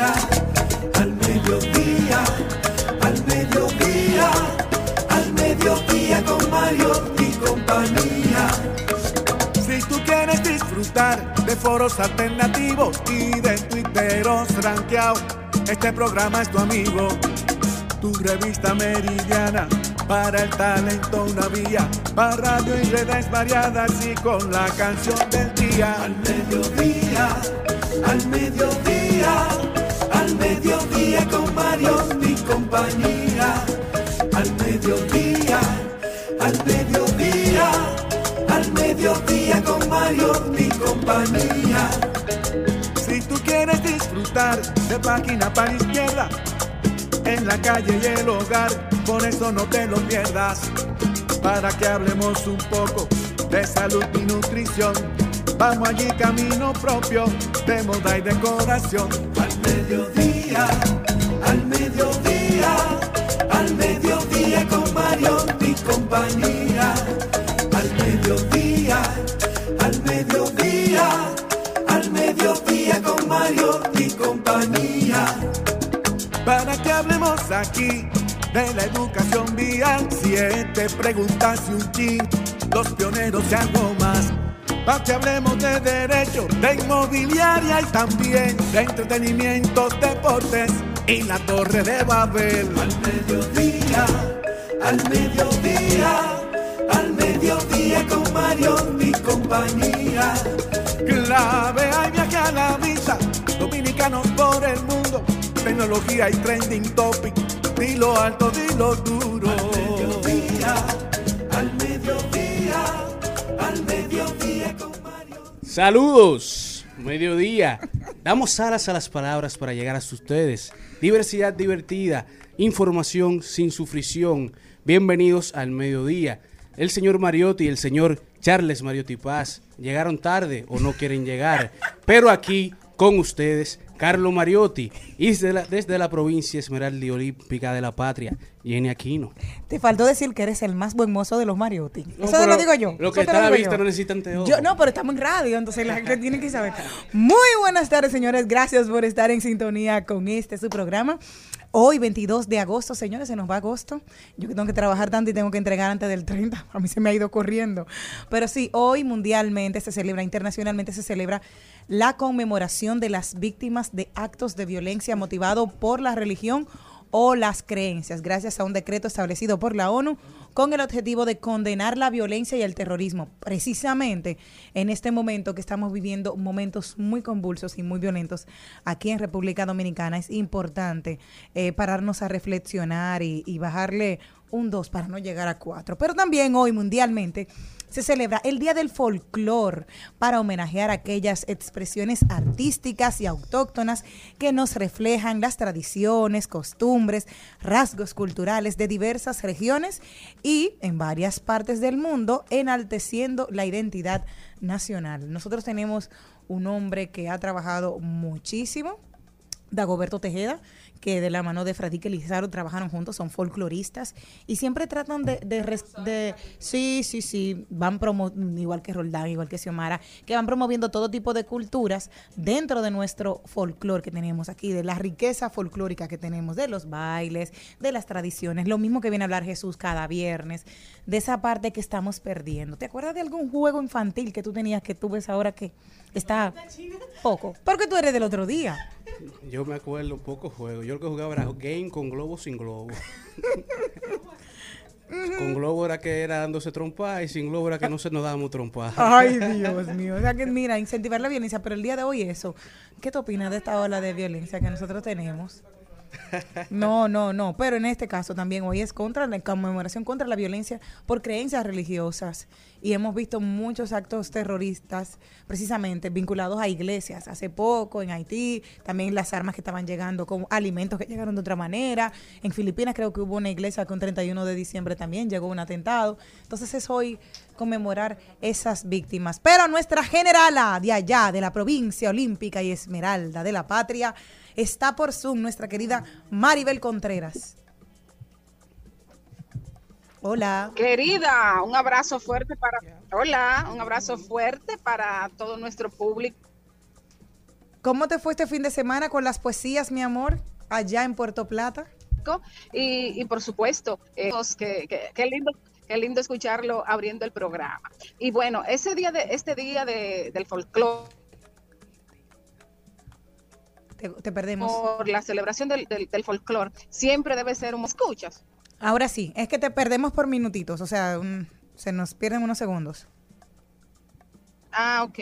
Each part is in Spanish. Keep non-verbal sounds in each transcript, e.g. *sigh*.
Al mediodía, al mediodía, al mediodía con Mariotti y compañía. Si tú quieres disfrutar de foros alternativos y de twitteros rankeados, este programa es tu amigo. Tu revista meridiana para el talento una vía, para radio y redes variadas y con la canción del día. Al mediodía, al mediodía, al mediodía con Mario y compañía. Al mediodía, al mediodía, al mediodía con Mario y compañía. Si tú quieres disfrutar de página para izquierda, en la calle y el hogar, por eso no te lo pierdas. Para que hablemos un poco de salud y nutrición. Vamos allí camino propio de moda y decoración. Al mediodía, al mediodía, al mediodía con Mario y compañía. Al mediodía, al mediodía, al mediodía con Mario y compañía para que hablemos aquí de la educación vial. Siete preguntas y un chin, los pioneros y algo más. Para que hablemos de derecho, de inmobiliaria y también de entretenimiento, deportes y la torre de Babel. Al mediodía, al mediodía, al mediodía con Mario y compañía. Clave hay viaje a la vista, dominicanos por el mundo tecnología y trending topic. Dilo alto, dilo duro. Al mediodía, al mediodía, al mediodía. Saludos, mediodía. Damos alas a las palabras para llegar hasta ustedes. Diversidad divertida, información sin sufrición. Bienvenidos al mediodía. El señor Mariotti y el señor Charles Mariotti Paz llegaron tarde o no quieren llegar, pero aquí con ustedes Carlos Mariotti y desde la, desde la provincia Esmeralda y Olímpica de la Patria, Jenny Aquino. Te faltó decir que eres el más buen mozo de los Mariotti. No, Eso te lo digo yo. Lo que está a la vista yo. no necesitan teoría. Yo, no, pero estamos en radio, entonces la gente tiene que saber. Muy buenas tardes, señores. Gracias por estar en sintonía con este su programa. Hoy, 22 de agosto, señores, se nos va agosto. Yo que tengo que trabajar tanto y tengo que entregar antes del 30. *laughs* A mí se me ha ido corriendo. Pero sí, hoy mundialmente se celebra, internacionalmente se celebra la conmemoración de las víctimas de actos de violencia motivado por la religión o las creencias, gracias a un decreto establecido por la ONU con el objetivo de condenar la violencia y el terrorismo. Precisamente en este momento que estamos viviendo momentos muy convulsos y muy violentos aquí en República Dominicana, es importante eh, pararnos a reflexionar y, y bajarle un 2 para no llegar a 4. Pero también hoy mundialmente se celebra el Día del Folclor para homenajear aquellas expresiones artísticas y autóctonas que nos reflejan las tradiciones, costumbres, rasgos culturales de diversas regiones y en varias partes del mundo, enalteciendo la identidad nacional. Nosotros tenemos un hombre que ha trabajado muchísimo, Dagoberto Tejeda, que de la mano de Fradique Lizaro trabajaron juntos, son folcloristas y siempre tratan de, de, res- de- sí, sí, sí, van promo, igual que Roldán, igual que Xiomara, que van promoviendo todo tipo de culturas dentro de nuestro folclore que tenemos aquí, de la riqueza folclórica que tenemos, de los bailes, de las tradiciones, lo mismo que viene a hablar Jesús cada viernes, de esa parte que estamos perdiendo. ¿Te acuerdas de algún juego infantil que tú tenías que tú ves ahora que está poco? Porque tú eres del otro día. Yo me acuerdo poco juego. Yo lo que jugaba era game con globo sin globo. con globo era que era dándose trompa y sin globo era que no se nos dábamos trompa. Ay, Dios mío. O sea que, mira, incentivar la violencia, pero el día de hoy eso. ¿Qué te opinas de esta ola de violencia que nosotros tenemos? *laughs* No, no, no. Pero en este caso también hoy es contra la conmemoración contra la violencia por creencias religiosas. Y hemos visto muchos actos terroristas precisamente vinculados a iglesias. Hace poco en Haití, también las armas que estaban llegando, como alimentos que llegaron de otra manera. En Filipinas creo que hubo una iglesia que un 31 de diciembre también llegó un atentado. Entonces es hoy conmemorar esas víctimas. Pero nuestra generala de allá, de la provincia olímpica y esmeralda de la patria, está por Zoom nuestra querida Maribel Contreras. Hola. Querida, un abrazo fuerte para. Hola, un abrazo fuerte para todo nuestro público. ¿Cómo te fue este fin de semana con las poesías, mi amor, allá en Puerto Plata? Y, por supuesto, eh, que, que, lindo qué lindo escucharlo abriendo el programa. Y bueno, ese día de este día de, del folclore te, perdemos. Por la celebración del, del, folclore, siempre debe ser un escuchas. Ahora sí, es que te perdemos por minutitos, o sea, se nos pierden unos segundos. Ah, ok.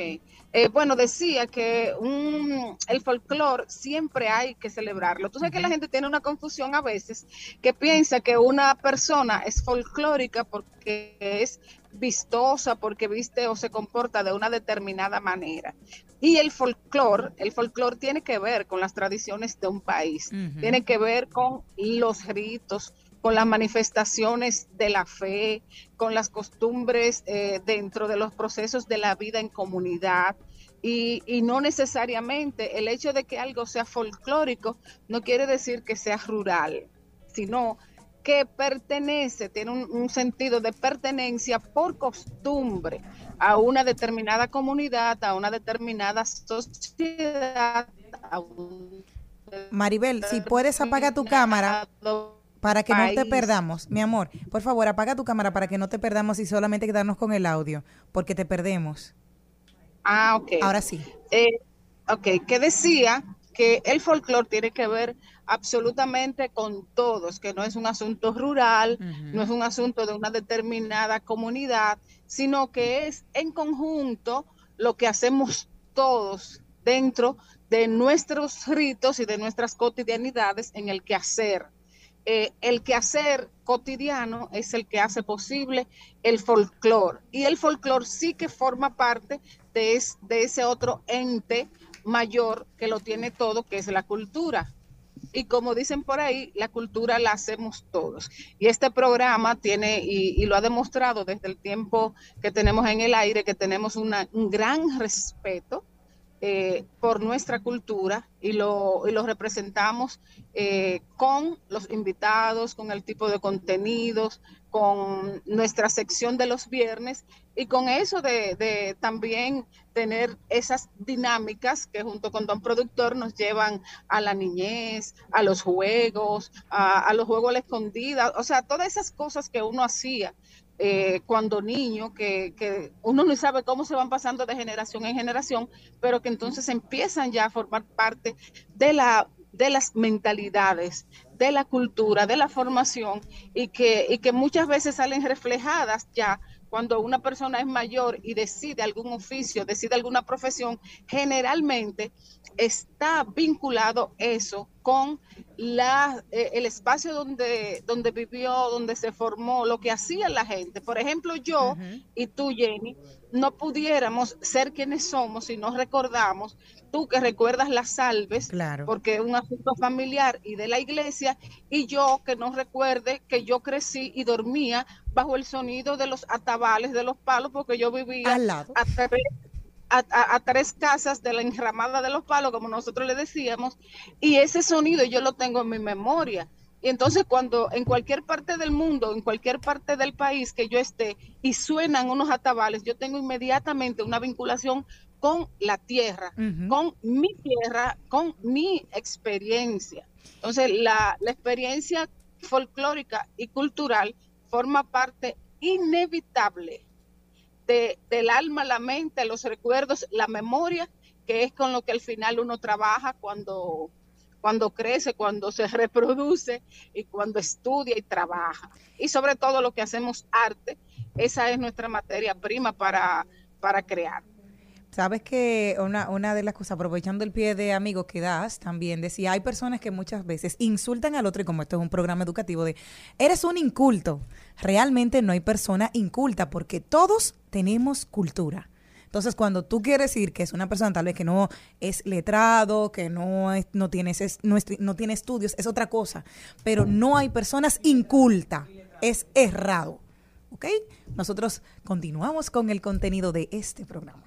Eh, bueno, decía que un, el folclore siempre hay que celebrarlo. Tú sabes que la gente tiene una confusión a veces, que piensa que una persona es folclórica porque es vistosa, porque viste o se comporta de una determinada manera. Y el folclore, el folclore tiene que ver con las tradiciones de un país, tiene que ver con los ritos, con las manifestaciones de la fe, con las costumbres eh, dentro de los procesos de la vida en comunidad. Y, y, no necesariamente el hecho de que algo sea folclórico no quiere decir que sea rural, sino que pertenece, tiene un, sentido de pertenencia por costumbre a una determinada comunidad, a una determinada sociedad. Maribel, si puedes apaga tu cámara para que no te perdamos. Mi amor, por favor, apaga tu cámara para que no te perdamos y solamente quedarnos con el audio, porque te perdemos. Ah, ok. Ahora sí. Eh, ok, ¿qué decía que el folclore tiene que ver absolutamente con todos, que no es un asunto rural, no es un asunto de una determinada comunidad, sino que es en conjunto lo que hacemos todos dentro de nuestros ritos y de nuestras cotidianidades en el quehacer. Eh, el quehacer cotidiano es el que hace posible el folclore. Y el folclore sí que forma parte de, de ese otro ente mayor que lo tiene todo, que es la cultura. Y como dicen por ahí, la cultura la hacemos todos. Y este programa tiene, y, lo ha demostrado desde el tiempo que tenemos en el aire, que tenemos un gran respeto eh, por nuestra cultura y lo, y lo representamos eh, con los invitados, con el tipo de contenidos, con nuestra sección de los viernes y con eso de, también tener esas dinámicas que junto con Don Productor nos llevan a la niñez, a los juegos, a, los juegos a la escondida, o sea, todas esas cosas que uno hacía eh, cuando niño, que, que, uno no sabe cómo se van pasando de generación en generación, pero que entonces empiezan ya a formar parte de la de las mentalidades, de la cultura, de la formación y que, y que muchas veces salen reflejadas ya cuando una persona es mayor y decide algún oficio, decide alguna profesión, generalmente está vinculado eso con la, eh, el espacio donde, donde vivió, donde se formó, lo que hacía la gente. Por ejemplo, yo y tú, Jenny, no pudiéramos ser quienes somos si no recordamos, tú que recuerdas las salves, porque es un asunto familiar y de la iglesia, y yo que no recuerde que yo crecí y dormía bajo el sonido de los atabales de los palos, porque yo vivía Al lado. A, tres casas de la enramada de los palos, como nosotros le decíamos, y ese sonido yo lo tengo en mi memoria. Y entonces cuando en cualquier parte del mundo, en cualquier parte del país que yo esté y suenan unos atabales, yo tengo inmediatamente una vinculación con la tierra, con mi tierra, con mi experiencia. Entonces la, experiencia folclórica y cultural forma parte inevitable de, del alma, la mente, los recuerdos, la memoria, que es con lo que al final uno trabaja cuando cuando crece, cuando se *laughs* reproduce y cuando estudia y trabaja. Y sobre todo lo que hacemos arte, esa es nuestra materia prima para, para crear. Sabes que una, una de las cosas, aprovechando el pie de amigo que das, también decía, hay personas que muchas veces insultan al otro, y como esto es un programa educativo, de, eres un inculto. Realmente no hay persona inculta, porque todos tenemos cultura. Entonces, cuando tú quieres decir que es una persona tal vez que no es letrado, que no, es- no, tienes, es- no, es- no tiene estudios, es otra cosa. Pero no hay personas inculta. Es errado. ¿Ok? Nosotros continuamos con el contenido de este programa.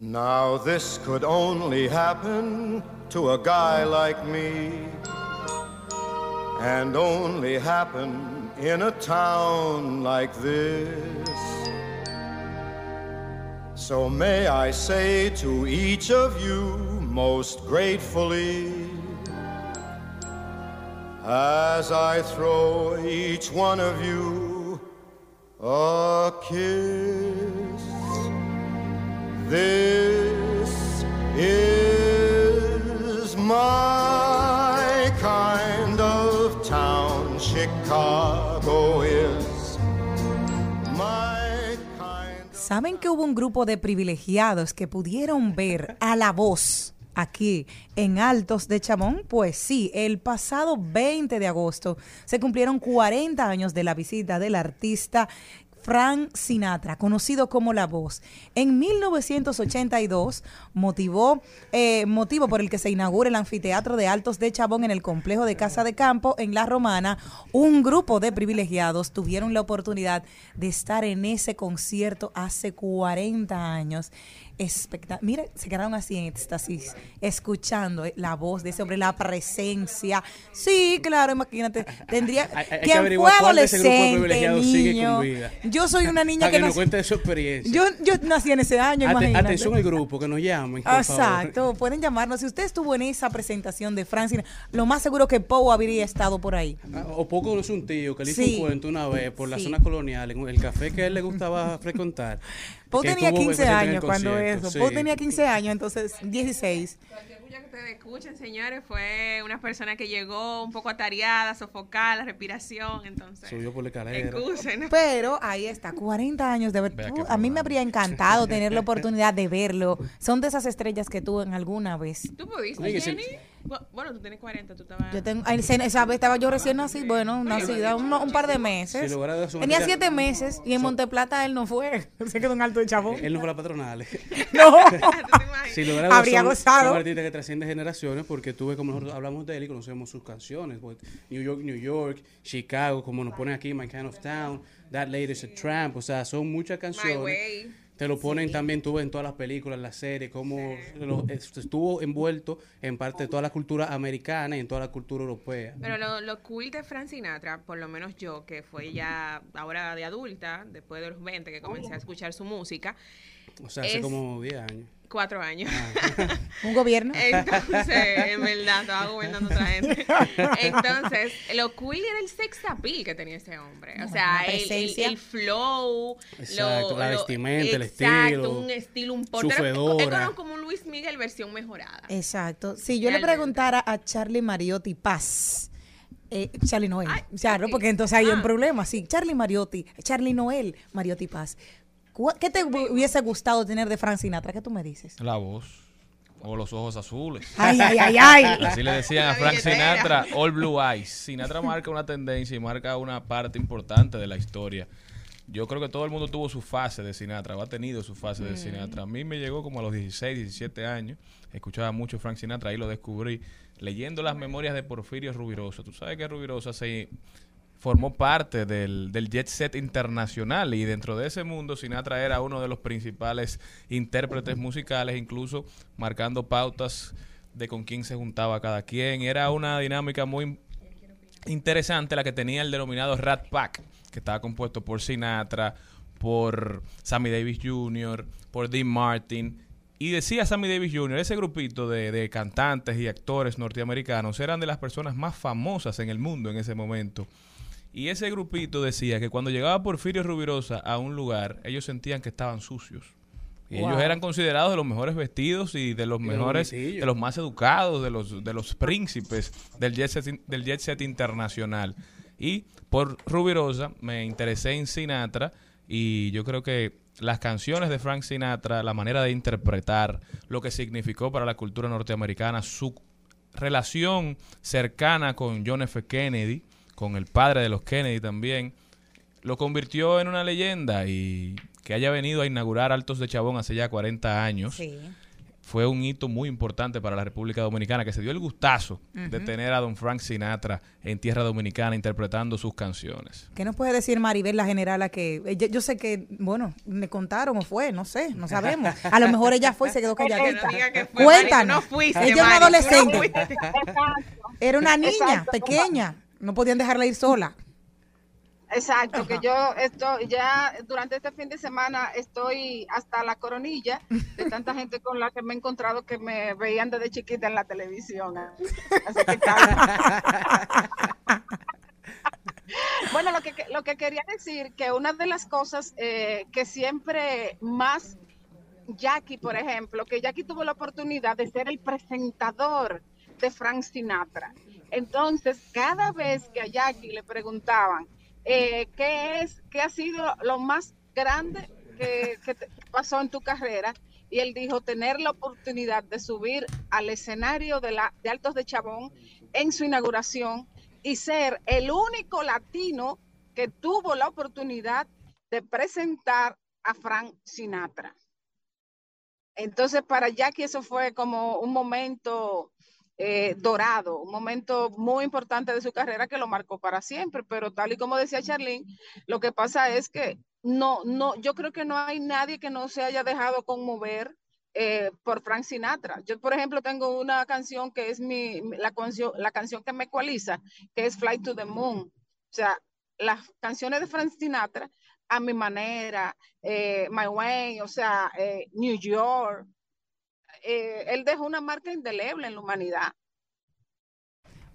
Now, this could only happen to a guy like me, and only happen in a town like this. So, may I say to each of you most gratefully, as I throw each one of you a kiss. This is my kind. Chicago. ¿Saben que hubo un grupo de privilegiados que pudieron ver a la voz aquí en Altos de Chamón? Pues sí, el pasado 20 de agosto se cumplieron 40 años de la visita del artista Frank Sinatra, conocido como La Voz. En 1982 motivó, eh, motivo por el que se inaugura el anfiteatro de Altos de Chabón en el complejo de Casa de Campo en La Romana, un grupo de privilegiados tuvieron la oportunidad de estar en ese concierto hace 40 años. Espectac- Mira, se quedaron así en éxtasis, escuchando eh, la voz de ese hombre, la presencia. Sí, claro, imagínate. Tendría. Hay- hay que fue adolescente, niño. Yo soy una niña que, que nos cuente de su experiencia. yo, yo nací en ese año, Ate- imagínate. atención al grupo, que nos llamen. por favor. Exacto, pueden llamarnos. Si usted estuvo en esa presentación de Francina, lo más seguro que Poe habría estado por ahí. Ah, O poco conoce un tío que le hizo Sí. un cuento una vez por la Sí. zona colonial, en el café que a él le gustaba frecuentar. *laughs* Que tenía estuvo 15 presente en el años cuando eso. sí. Poe tenía 15 años, entonces 16. Cualquier bulla que ustedes escuchen, señores, fue una persona que llegó un poco atareada, sofocada, la respiración, entonces. Subió por la escalera. Excusen. Pero ahí está, 40 años de ver. Tú- a mí me habría encantado tener la oportunidad de verlo. Son de esas estrellas que tuve en alguna vez. ¿Tú pudiste, Jenny? Bu- Bueno, tú tienes 40, tú estabas... Yo tengo, esa vez estaba yo recién nací, bueno, nacida, un, un par de meses. Tenía siete meses y en Monteplata él no fue. *laughs* Se quedó en alto de chabón. Él no fue a la patronal. *laughs* No. *laughs* ¿Tú te imaginas? Sin lugar a dudas, Habría gozado. son artistas que trascienden generaciones porque tuve como nosotros hablamos de él y conocemos sus canciones. pues, New York, New York, Chicago, como nos ponen aquí, My Kind of Town, That Lady's a Tramp. O sea, son muchas My canciones. Way. Te lo ponen también, tú en todas las películas, en las series, cómo lo- estuvo envuelto en parte de toda la cultura americana y en toda la cultura europea. Pero lo, lo cool de Frank Sinatra, por lo menos yo, que fue ya ahora de adulta, después de los 20 que comencé a escuchar su música, O sea, hace es- como 10 años. Cuatro años. *laughs* Un gobierno. Entonces, en verdad, estaba gobernando otra gente. *laughs* Entonces, lo cool era el sex appeal que tenía ese hombre. O sea, el, el, flow, Exacto, lo- la lo- vestimenta, el exacto, estilo, un estilo, un porte. Es como- un Luis Miguel versión mejorada. Exacto. Si yo le preguntara a Charlie Mariotti Paz, eh, Charlie Noel, Ay, claro, porque entonces hay un Ah. problema. Sí, Charlie Mariotti, Charlie Noel, Mariotti Paz. ¿Cu- ¿Qué te hu- hubiese gustado tener de Frank Sinatra? ¿Qué tú me dices? La voz. O los ojos azules. Ay, ay, ay, ay. *laughs* Así le decían a Frank. Sinatra, All Blue Eyes. Sinatra marca una tendencia y marca una parte importante de la historia. Yo creo que todo el mundo tuvo su fase de Sinatra, o ha tenido su fase de Sinatra. A mí me llegó como a los 16, 17 años. Escuchaba mucho Frank Sinatra, ahí lo descubrí. Leyendo las memorias de Porfirio Rubirosa. Tú sabes que Rubirosa se formó parte del, del jet set internacional y dentro de ese mundo Sinatra era uno de los principales intérpretes musicales, incluso marcando pautas de con quién se juntaba cada quien. Era una dinámica muy interesante la que tenía el denominado Rat Pack, que estaba compuesto por Sinatra, por Sammy Davis Jr., por Dean Martin. Y decía Sammy Davis Jr., ese grupito de, de cantantes y actores norteamericanos eran de las personas más famosas en el mundo en ese momento. Y ese grupito decía que cuando llegaba Porfirio Rubirosa a un lugar, ellos sentían que estaban sucios. Y ellos eran considerados de los mejores vestidos y de los Y de los mejores, de los más educados, de los, de los príncipes del jet set, del jet set internacional. Y por Rubirosa me interesé en Sinatra y yo creo que las canciones de Frank Sinatra, la manera de interpretar, lo que significó para la cultura norteamericana, su relación cercana con John F. Kennedy, con el padre de los Kennedy también, lo convirtió en una leyenda y que haya venido a inaugurar Altos de Chabón hace ya 40 años. Sí. Fue un hito muy importante para la República Dominicana, que se dio el gustazo de tener a don Frank Sinatra en tierra dominicana interpretando sus canciones. ¿Qué nos puede decir Maribel, la generala, que eh, yo, yo sé que, bueno, me contaron o fue, no sé, no sabemos. *laughs* A lo mejor ella fue y se quedó calladita. que fue, Cuéntanos. No fuiste, ella era una no adolescente. Era una niña Exacto. pequeña. No podían dejarla ir sola. Exacto, que yo estoy ya durante este fin de semana estoy hasta la coronilla de tanta gente con la que me he encontrado que me veían desde chiquita en la televisión. Así que calma. *laughs* Bueno, lo que, lo que quería decir que una de las cosas eh, que siempre más Jackie, por ejemplo, que Jackie tuvo la oportunidad de ser el presentador de Frank Sinatra. Entonces, cada vez que a Jackie le preguntaban eh, qué es, qué ha sido lo más grande que, que te pasó en tu carrera, y él dijo tener la oportunidad de subir al escenario de, la, de Altos de Chabón en su inauguración y ser el único latino que tuvo la oportunidad de presentar a Frank Sinatra. Entonces, para Jackie eso fue como un momento eh, dorado, un momento muy importante de su carrera que lo marcó para siempre. Pero tal y como decía Charlene, lo que pasa es que no, no, yo creo que no hay nadie que no se haya dejado conmover eh, por Frank Sinatra. Yo, por ejemplo, tengo una canción que es mi, la, canción, la canción que me ecualiza, que es Fly to the Moon. O sea, las canciones de Frank Sinatra a mi manera, eh, My Way, o sea, New York. Eh, él dejó una marca indeleble en la humanidad.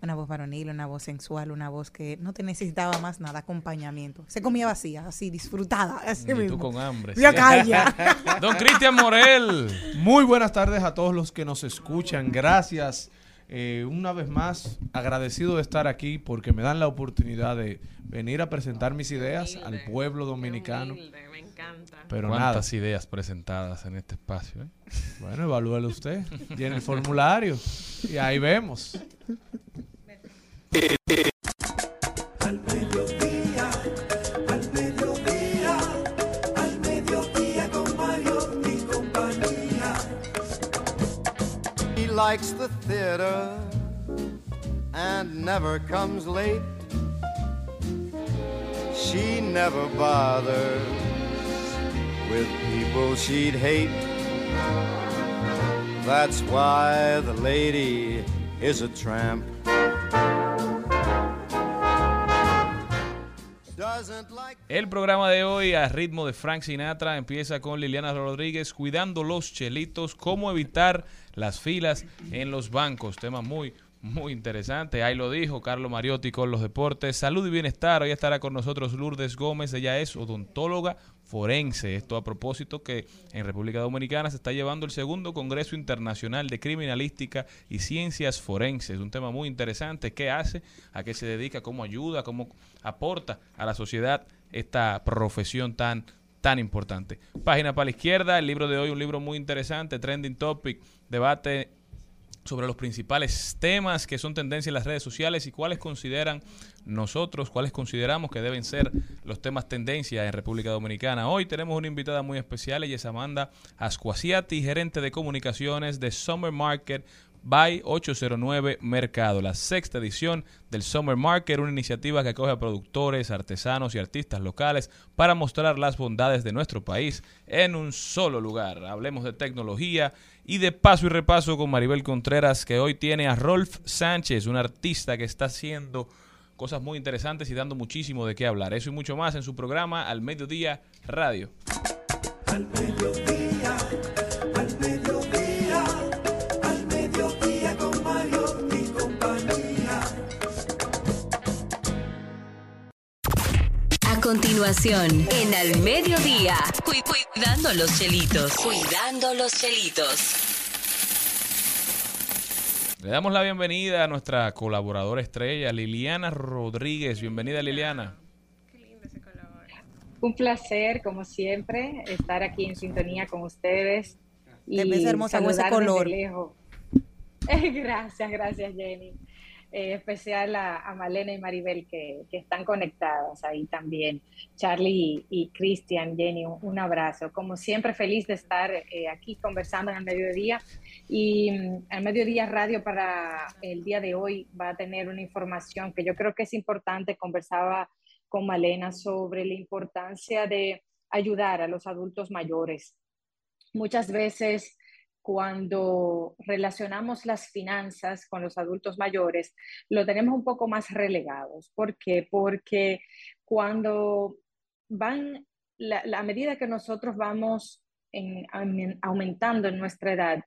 Una voz varonil, una voz sensual, una voz que no te necesitaba más nada, acompañamiento. Se comía vacía, así, disfrutada. Así Y tú con hambre. Ya sí. calla. *laughs* Don Cristian Morel. Muy buenas tardes a todos los que nos escuchan. Gracias. Eh, una vez más, agradecido de estar aquí porque me dan la oportunidad de venir a presentar mis ideas al Humilde, pueblo qué dominicano. humilde, me encanta. Pero nada, ¿Cuántas ideas presentadas en este espacio? eh? bueno, evalúelo usted. Tiene el formulario y ahí vemos. Likes the theater and never comes late. She never bothers with people she'd hate. That's why the lady is a tramp. El programa de hoy a ritmo de Frank Sinatra empieza con Liliana Rodríguez cuidando los chelitos, cómo evitar las filas en los bancos. Tema muy, muy interesante. Ahí lo dijo Carlos Mariotti con los deportes. Salud y bienestar. Hoy estará con nosotros Lourdes Gómez. Ella es odontóloga forense. Esto a propósito que en República Dominicana se está llevando el segundo Congreso Internacional de Criminalística y Ciencias Forenses. Un tema muy interesante. ¿Qué hace? ¿A qué se dedica? ¿Cómo ayuda? ¿Cómo aporta a la sociedad esta profesión tan tan importante. Página para la izquierda, el libro de hoy, un libro muy interesante, Trending Topic, debate sobre los principales temas que son tendencia en las redes sociales y cuáles consideran nosotros, cuáles consideramos que deben ser los temas tendencia en República Dominicana. Hoy tenemos una invitada muy especial, ella es Amanda Ascuasiati, gerente de comunicaciones de Summer Market by 809 Mercado, la sexta edición del Summer Market, una iniciativa que acoge a productores, artesanos y artistas locales para mostrar las bondades de nuestro país en un solo lugar. Hablemos de tecnología y de paso y repaso con Maribel Contreras, que hoy tiene a Rolf Sánchez, un artista que está haciendo cosas muy interesantes y dando muchísimo de qué hablar. Eso y mucho más en su programa Al Mediodía Radio. Al mediodía, al mediodía, al mediodía con Mario y compañía. A continuación, en Al Mediodía, cu- cuidando los chelitos. Cuidando los chelitos. Le damos la bienvenida a nuestra colaboradora estrella, Liliana Rodríguez. Bienvenida, Liliana. Un placer, como siempre, estar aquí en sintonía con ustedes. Te ves hermosa con ese color. lejos. *laughs* gracias, gracias, Jenny. Eh, especial a, Malena y Maribel que, están conectadas ahí también. Charlie y, y Cristian, Jenny, un, abrazo. Como siempre, feliz de estar eh, aquí conversando en el mediodía. Y mm, el mediodía radio para el día de hoy va a tener una información que yo creo que es importante. Conversaba con Malena sobre la importancia de ayudar a los adultos mayores. Muchas veces cuando relacionamos las finanzas con los adultos mayores, lo tenemos un poco más relegados. ¿Por qué? Porque cuando van, la, medida que nosotros vamos en- aumen- aumentando en nuestra edad,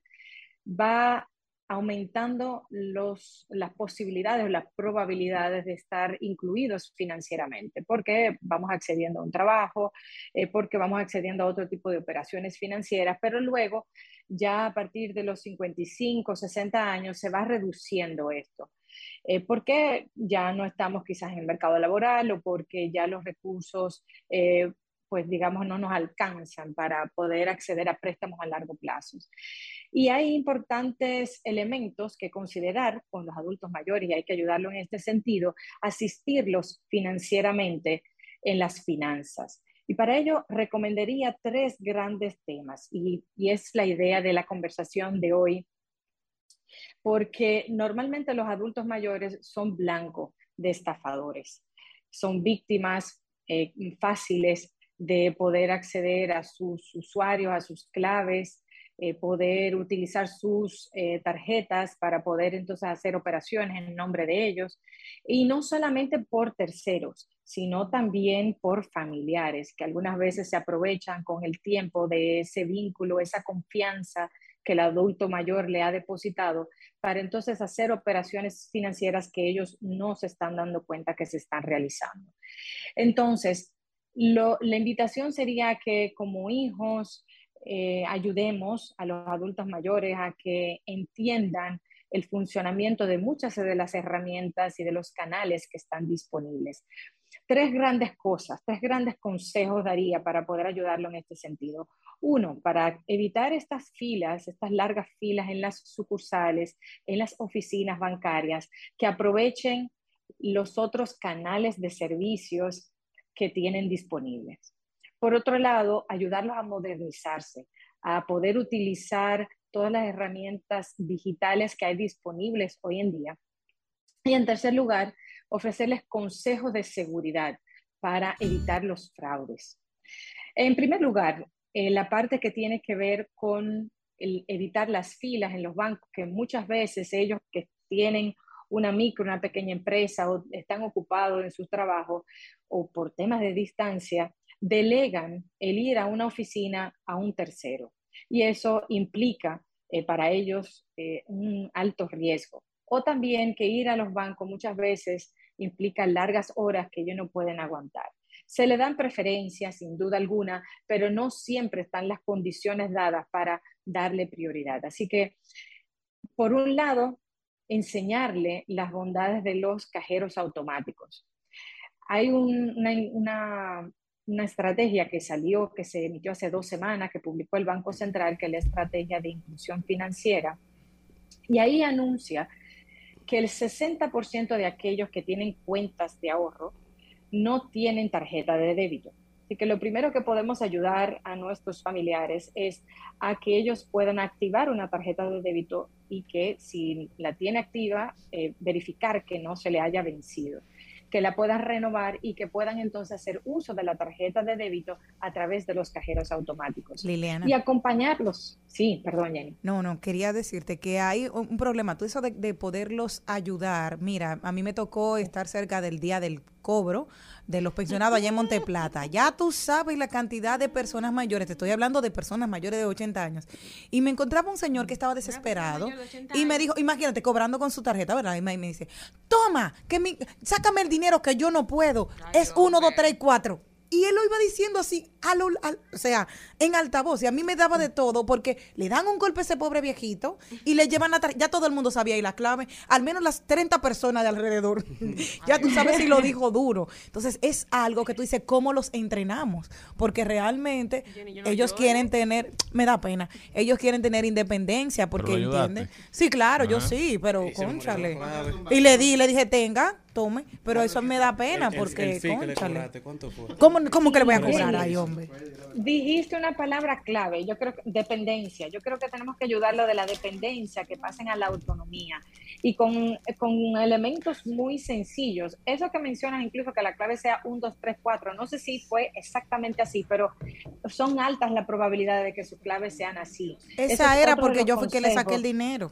va aumentando los, las posibilidades o las probabilidades de estar incluidos financieramente, porque vamos accediendo a un trabajo, eh, porque vamos accediendo a otro tipo de operaciones financieras, pero luego ya a partir de los 55, 60 años se va reduciendo esto. Eh, porque ya no estamos quizás en el mercado laboral o porque ya los recursos, eh, pues digamos, no nos alcanzan para poder acceder a préstamos a largo plazo. Y hay importantes elementos que considerar con los adultos mayores y hay que ayudarlos en este sentido, asistirlos financieramente en las finanzas. Y para ello recomendaría tres grandes temas y, y es la idea de la conversación de hoy porque normalmente los adultos mayores son blancos de estafadores, son víctimas eh, fáciles de poder acceder a sus usuarios, a sus claves, eh, poder utilizar sus eh, tarjetas para poder entonces hacer operaciones en nombre de ellos, y no solamente por terceros, sino también por familiares, que algunas veces se aprovechan con el tiempo de ese vínculo, esa confianza que el adulto mayor le ha depositado para entonces hacer operaciones financieras que ellos no se están dando cuenta que se están realizando. Entonces, lo, la invitación sería que como hijos eh, ayudemos a los adultos mayores a que entiendan el funcionamiento de muchas de las herramientas y de los canales que están disponibles. Tres grandes cosas, tres grandes consejos daría para poder ayudarlo en este sentido. Uno, para evitar estas filas, estas largas filas en las sucursales, en las oficinas bancarias, que aprovechen los otros canales de servicios que tienen disponibles. Por otro lado, ayudarlos a modernizarse, a poder utilizar todas las herramientas digitales que hay disponibles hoy en día. Y en tercer lugar, ofrecerles consejos de seguridad para evitar los fraudes. En primer lugar, eh, la parte que tiene que ver con el evitar las filas en los bancos, que muchas veces ellos que tienen una micro, una pequeña empresa o están ocupados en sus trabajos o por temas de distancia, delegan el ir a una oficina a un tercero. Y eso implica eh, para ellos eh, un alto riesgo. O también que ir a los bancos muchas veces implica largas horas que ellos no pueden aguantar. Se le dan preferencias, sin duda alguna, pero no siempre están las condiciones dadas para darle prioridad. Así que, por un lado, enseñarle las bondades de los cajeros automáticos. Hay un, una, una, una, estrategia que salió, que se emitió hace dos semanas, que publicó el Banco Central, que es la estrategia de inclusión financiera, y ahí anuncia que el 60% de aquellos que tienen cuentas de ahorro no tienen tarjeta de débito. Así que lo primero que podemos ayudar a nuestros familiares es a que ellos puedan activar una tarjeta de débito y que si la tiene activa, eh, verificar que no se le haya vencido, que la puedan renovar y que puedan entonces hacer uso de la tarjeta de débito a través de los cajeros automáticos. Liliana. Y acompañarlos. Sí, perdón, Jenny. No, no, quería decirte que hay un problema. Tú eso de, de poderlos ayudar. Mira, a mí me tocó estar cerca del día del cobro de los pensionados allá en *laughs* Monteplata. Ya tú sabes la cantidad de personas mayores, te estoy hablando de personas mayores de 80 años. Y me encontraba un señor que estaba desesperado y me dijo, imagínate, cobrando con su tarjeta, ¿verdad? Y me, dice, toma, que mi, sácame el dinero que yo no puedo. Ay, es uno, dos, tres, cuatro. Y él lo iba diciendo así, a lo- al- o sea, en altavoz. Y a mí me daba de todo porque le dan un golpe a ese pobre viejito y le llevan tar- Ya todo el mundo sabía ahí la clave. Al menos las 30 personas de alrededor. *laughs* ya tú sabes si lo dijo duro. Entonces es algo que tú dices, ¿cómo los entrenamos? Porque realmente Jenny, yo no ellos lloro. quieren tener, me da pena, ellos quieren tener independencia porque entienden. Sí, claro, yo sí, pero conchale. Y le di, le dije, tenga, tome. Pero eso me da pena El- el- porque, el fee que le cónchale. cobraste, ¿cuánto fue? ¿Cómo, ¿Cómo que le voy a cobrar ahí, hombre? Dijiste una palabra clave, yo creo que dependencia. Yo creo que tenemos que ayudarlo de la dependencia, que pasen a la autonomía y con, con elementos muy sencillos. Eso que mencionas, incluso que la clave sea 1, 2, 3, 4, no sé si fue exactamente así, pero son altas las probabilidades de que sus claves sean así. Esa es era porque yo fui que le saqué el dinero.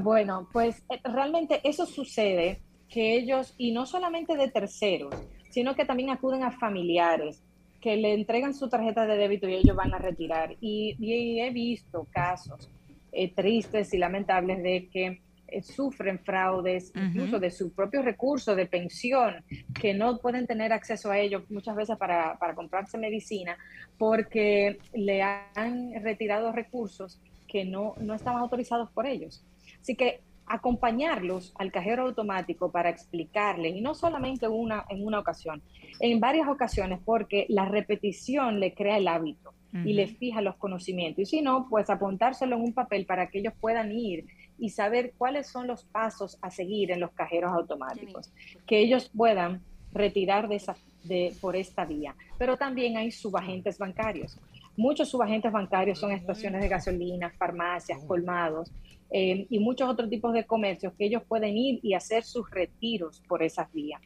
Bueno, pues eh, realmente eso sucede que ellos, y no solamente de terceros, sino que también acuden a familiares que le entregan su tarjeta de débito y ellos van a retirar. Y, y he visto casos eh, tristes y lamentables de que eh, sufren fraudes, Ujú. incluso de sus propios recursos de pensión, que no pueden tener acceso a ellos muchas veces para, para comprarse medicina, porque le han retirado recursos que no, no estaban autorizados por ellos. Así que acompañarlos al cajero automático para explicarles, y no solamente una, en una ocasión, en varias ocasiones, porque la repetición le crea el hábito y le fija los conocimientos. Y si no, pues apuntárselo en un papel para que ellos puedan ir y saber cuáles son los pasos a seguir en los cajeros automáticos, que ellos puedan retirar de esa, de, por esta vía. Pero también hay subagentes bancarios. Muchos subagentes bancarios son estaciones de gasolina, farmacias, colmados eh, y muchos otros tipos de comercios que ellos pueden ir y hacer sus retiros por esas vías.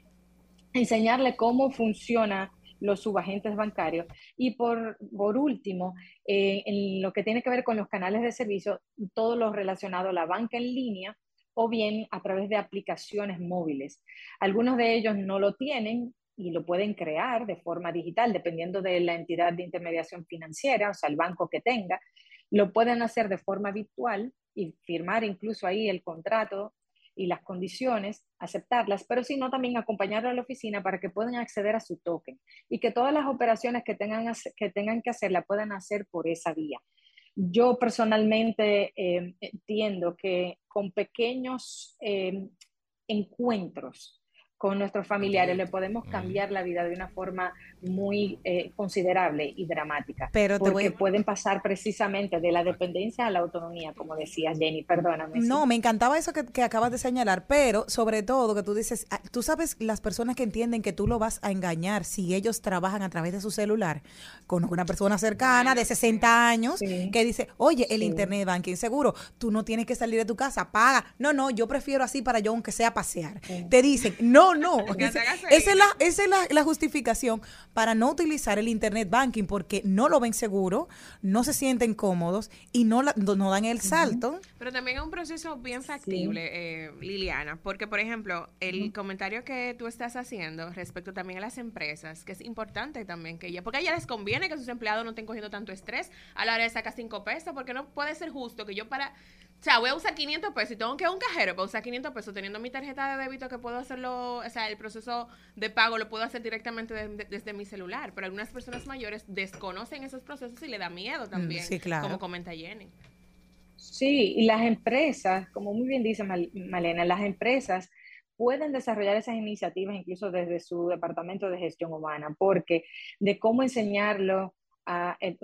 Enseñarle cómo funciona los subagentes bancarios. Y por, por último, eh, en lo que tiene que ver con los canales de servicio, todo lo relacionado a la banca en línea o bien a través de aplicaciones móviles. Algunos de ellos no lo tienen y lo pueden crear de forma digital, dependiendo de la entidad de intermediación financiera, o sea, el banco que tenga. Lo pueden hacer de forma virtual y firmar incluso ahí el contrato y las condiciones, aceptarlas, pero si no, también acompañarlo a la oficina para que puedan acceder a su token y que todas las operaciones que tengan, que, tengan que hacer la puedan hacer por esa vía. Yo personalmente eh, entiendo que con pequeños eh, encuentros con nuestros familiares le podemos cambiar la vida de una forma muy eh, considerable y dramática. Pero te porque voy- pueden pasar precisamente de la dependencia a la autonomía, como decía Jenny, perdóname. No, sí. me encantaba eso que, que acabas de señalar, pero sobre todo que tú dices, ah, tú sabes las personas que entienden que tú lo vas a engañar si ellos trabajan a través de su celular con una persona cercana de 60 años Sí. que dice, oye, el Sí. internet banking seguro, tú no tienes que salir de tu casa, paga. No, no, yo prefiero así para yo aunque sea pasear. Te dicen, no, no. Gasta Esa es, la, esa es la, la justificación para no utilizar el internet banking porque no lo ven seguro, no se sienten cómodos y no, la- no, no dan el salto. Pero también es un proceso bien factible, eh, Liliana, porque por ejemplo, el comentario que tú estás haciendo respecto también a las empresas, que es importante también que ella, porque a ella les conviene que sus empleados no estén cogiendo tanto estrés a la hora de sacar cinco pesos, porque no puede ser justo que yo para, o sea, voy a usar 500 pesos y tengo que ir a un cajero para usar 500 pesos teniendo mi tarjeta de débito que puedo hacerlo, o sea, el proceso de pago lo puedo hacer directamente de- de- desde mi celular, pero algunas personas mayores desconocen esos procesos y le da miedo también, sí, claro. como comenta Jenny. Sí, y las empresas, como muy bien dice Mal- Malena, las empresas pueden desarrollar esas iniciativas incluso desde su departamento de gestión humana, porque de cómo enseñarlo, a, eh,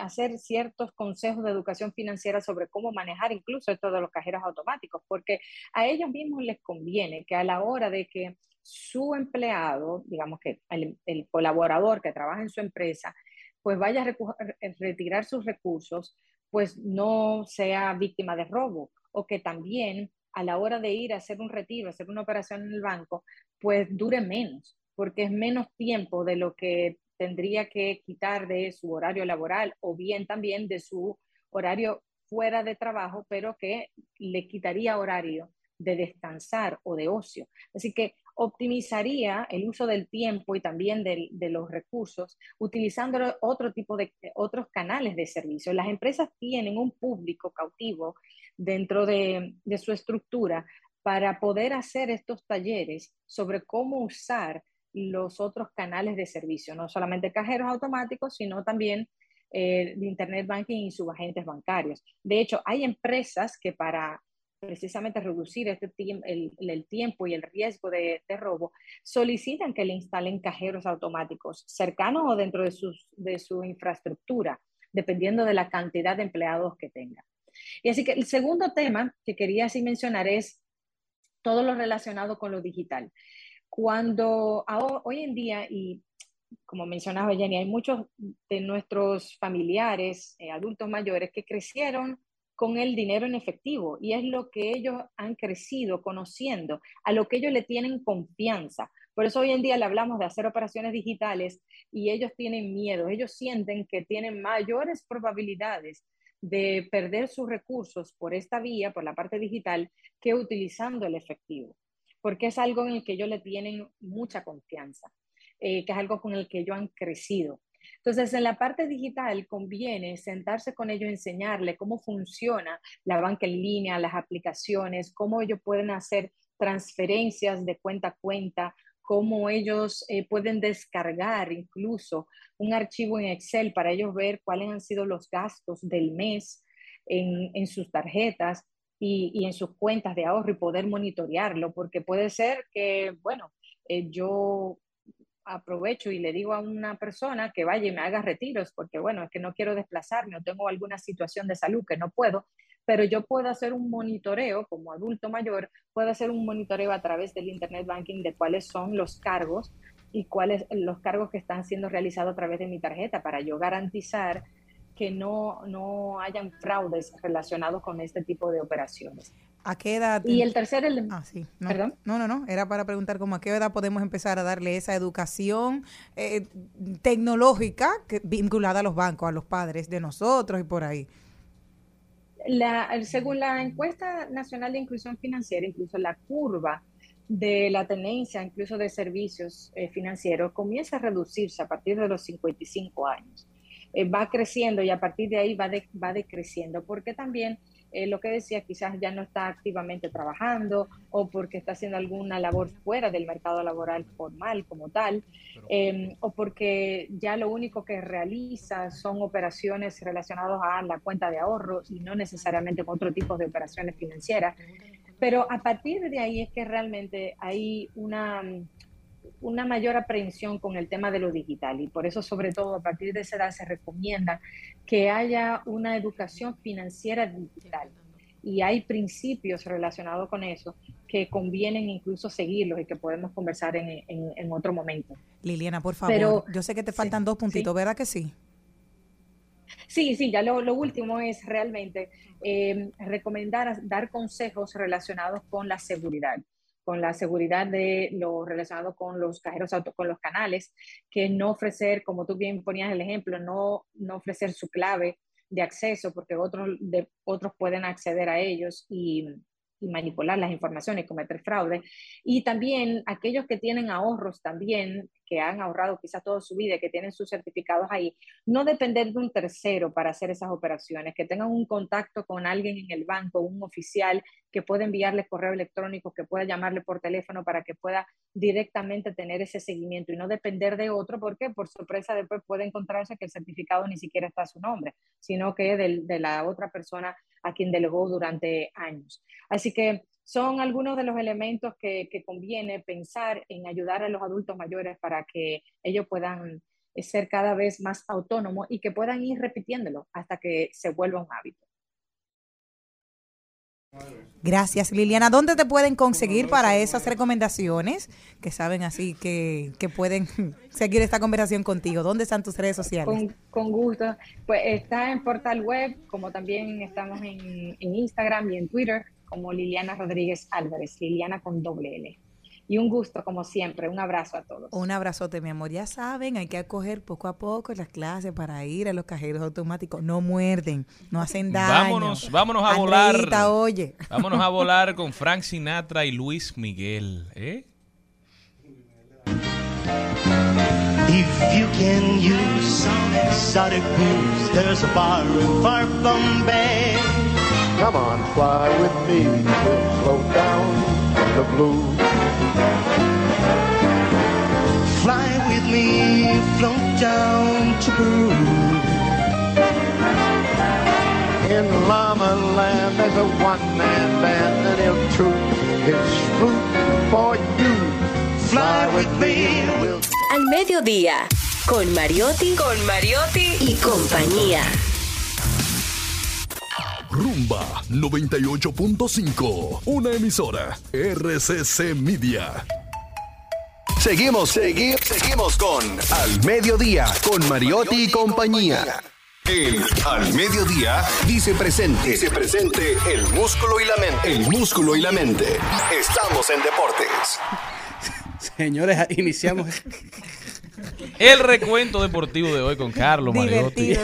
hacer ciertos consejos de educación financiera sobre cómo manejar incluso esto de los cajeros automáticos, porque a ellos mismos les conviene que a la hora de que su empleado, digamos que el, el colaborador que trabaja en su empresa, pues vaya a a retirar sus recursos, pues no sea víctima de robo o que también a la hora de ir a hacer un retiro, hacer una operación en el banco, pues dure menos, porque es menos tiempo de lo que tendría que quitar de su horario laboral o bien también de su horario fuera de trabajo, pero que le quitaría horario de descansar o de ocio. Así que optimizaría el uso del tiempo y también de los recursos utilizando otro tipo de otros canales de servicio. Las empresas tienen un público cautivo dentro de, de su estructura para poder hacer estos talleres sobre cómo usar los otros canales de servicio, no solamente cajeros automáticos, sino también eh, de Internet Banking y subagentes bancarios. De hecho, hay empresas que para precisamente reducir este el, el, tiempo y el riesgo de, de, robo, solicitan que le instalen cajeros automáticos cercanos o dentro de, sus, de su infraestructura, dependiendo de la cantidad de empleados que tenga. Y así que el segundo tema que quería así mencionar es todo lo relacionado con lo digital. Cuando hoy en día, y como mencionaba Jenny, hay muchos de nuestros familiares, eh, adultos mayores, que crecieron con el dinero en efectivo y es lo que ellos han crecido conociendo, a lo que ellos le tienen confianza. Por eso hoy en día le hablamos de hacer operaciones digitales y ellos tienen miedo, ellos sienten que tienen mayores probabilidades de perder sus recursos por esta vía, por la parte digital, que utilizando el efectivo, porque es algo en el que ellos le tienen mucha confianza, eh, que es algo con el que ellos han crecido. Entonces, en la parte digital conviene sentarse con ellos, enseñarle cómo funciona la banca en línea, las aplicaciones, cómo ellos pueden hacer transferencias de cuenta a cuenta, cómo ellos eh, pueden descargar incluso un archivo en Excel para ellos ver cuáles han sido los gastos del mes en, sus tarjetas y, en sus cuentas de ahorro y poder monitorearlo, porque puede ser que, bueno, eh, yo aprovecho y le digo a una persona que vaya y me haga retiros, porque bueno, es que no quiero desplazarme o tengo alguna situación de salud que no puedo, pero yo puedo hacer un monitoreo como adulto mayor, puedo hacer un monitoreo a través del Internet Banking de cuáles son los cargos y cuáles los cargos que están siendo realizados a través de mi tarjeta para yo garantizar que no, no hayan fraudes relacionados con este tipo de operaciones. ¿A qué edad? Y el tercer Ah, sí. No, ¿Perdón? No, no, no. Era para preguntar cómo a qué edad podemos empezar a darle esa educación eh, tecnológica que, vinculada a los bancos, a los padres de nosotros y por ahí. La, según la encuesta nacional de inclusión financiera, incluso la curva de la tenencia, incluso de servicios eh, financieros, comienza a reducirse a partir de los 55 años. Eh, va creciendo y a partir de ahí va, va decreciendo, porque también eh, lo que decía, quizás ya no está activamente trabajando o porque está haciendo alguna labor fuera del mercado laboral formal como tal, em, o porque ya lo único que realiza son operaciones relacionadas a la cuenta de ahorro y no necesariamente con otro tipo de operaciones financieras. Pero a partir de ahí es que realmente hay una una mayor aprehensión con el tema de lo digital y por eso sobre todo a partir de esa edad se recomienda que haya una educación financiera digital y hay principios relacionados con eso que convienen incluso seguirlos y que podemos conversar en, en, otro momento. Liliana, por favor, yo sé que te faltan dos puntitos, ¿verdad que sí? Sí, sí, ya lo, lo último es realmente eh, recomendar dar consejos relacionados con la seguridad con la seguridad de lo relacionado con los cajeros auto, con los canales, que no ofrecer, como tú bien ponías el ejemplo, no, no ofrecer su clave de acceso porque otros, de, otros pueden acceder a ellos y, y manipular las informaciones cometer fraude. Y también aquellos que tienen ahorros también, que han ahorrado quizás toda su vida, que tienen sus certificados ahí, no depender de un tercero para hacer esas operaciones, que tengan un contacto con alguien en el banco, un oficial que pueda enviarle correo electrónico, que pueda llamarle por teléfono para que pueda directamente tener ese seguimiento y no depender de otro, porque por sorpresa después puede encontrarse que el certificado ni siquiera está a su nombre, sino que de, de la otra persona a quien delegó durante años. Así que son algunos de los elementos que, conviene pensar en ayudar a los adultos mayores para que ellos puedan ser cada vez más autónomos y que puedan ir repitiéndolo hasta que se vuelva un hábito. Gracias, Liliana. ¿Dónde te pueden conseguir para esas recomendaciones que saben así que, pueden *laughs* seguir esta conversación contigo? ¿Dónde están tus redes sociales? Con, gusto. Pues está en portal web, como también estamos en, en Instagram y en Twitter como Liliana Rodríguez Álvarez, Liliana con doble L. Y un gusto, como siempre. Un abrazo a todos. Un abrazote, mi amor. Ya saben, hay que acoger poco a poco las clases para ir a los cajeros automáticos. No muerden, no hacen daño. Vámonos, vámonos a volar. oye. *laughs* Vámonos a volar con Frank Sinatra y Luis Miguel. ¿eh? If you can use some exotic booze, there's a bar in far Bombay. Come on, fly with me, we'll slow down the blue. Fly with me, float down to Peru. In Llama Land, there's a one-man band, and he'll toot his flute for you. Fly with me. We'll Al mediodía, con Mariotti, con Mariotti y compañía. Rumba 98.5, una emisora RCC Media. Seguimos, seguimos, seguimos con Al Mediodía, con Mariotti y compañía. En Al Mediodía dice presente. Dice presente el músculo y la mente. El músculo y la mente. Estamos en deportes. Señores, *laughs* iniciamos El recuento deportivo de hoy con Carlos Mariotti.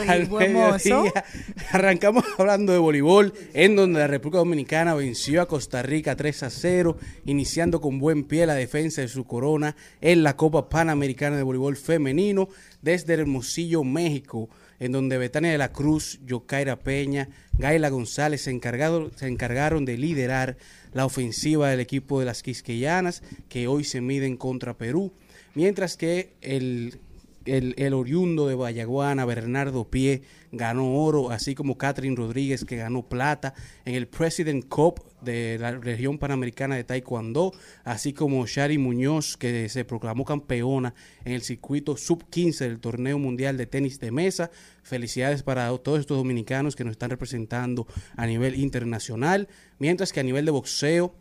Arrancamos hablando de voleibol, en donde la República Dominicana venció a Costa Rica 3 a 0, iniciando con buen pie la defensa de su corona en la Copa Panamericana de Voleibol Femenino desde Hermosillo, México, en donde Betania de la Cruz, Yokaira Peña, Gaila González se, encargado- se encargaron de liderar la ofensiva del equipo de las Quisqueyanas, que hoy se miden contra Perú, mientras que el el, oriundo de Vallaguana, Bernardo Pie, ganó oro, así como Catherine Rodríguez, que ganó plata en el President Cup de la región panamericana de Taekwondo, así como Shari Muñoz, que se proclamó campeona en el circuito sub-15 del torneo mundial de tenis de mesa. Felicidades para todos estos dominicanos que nos están representando a nivel internacional, mientras que a nivel de boxeo,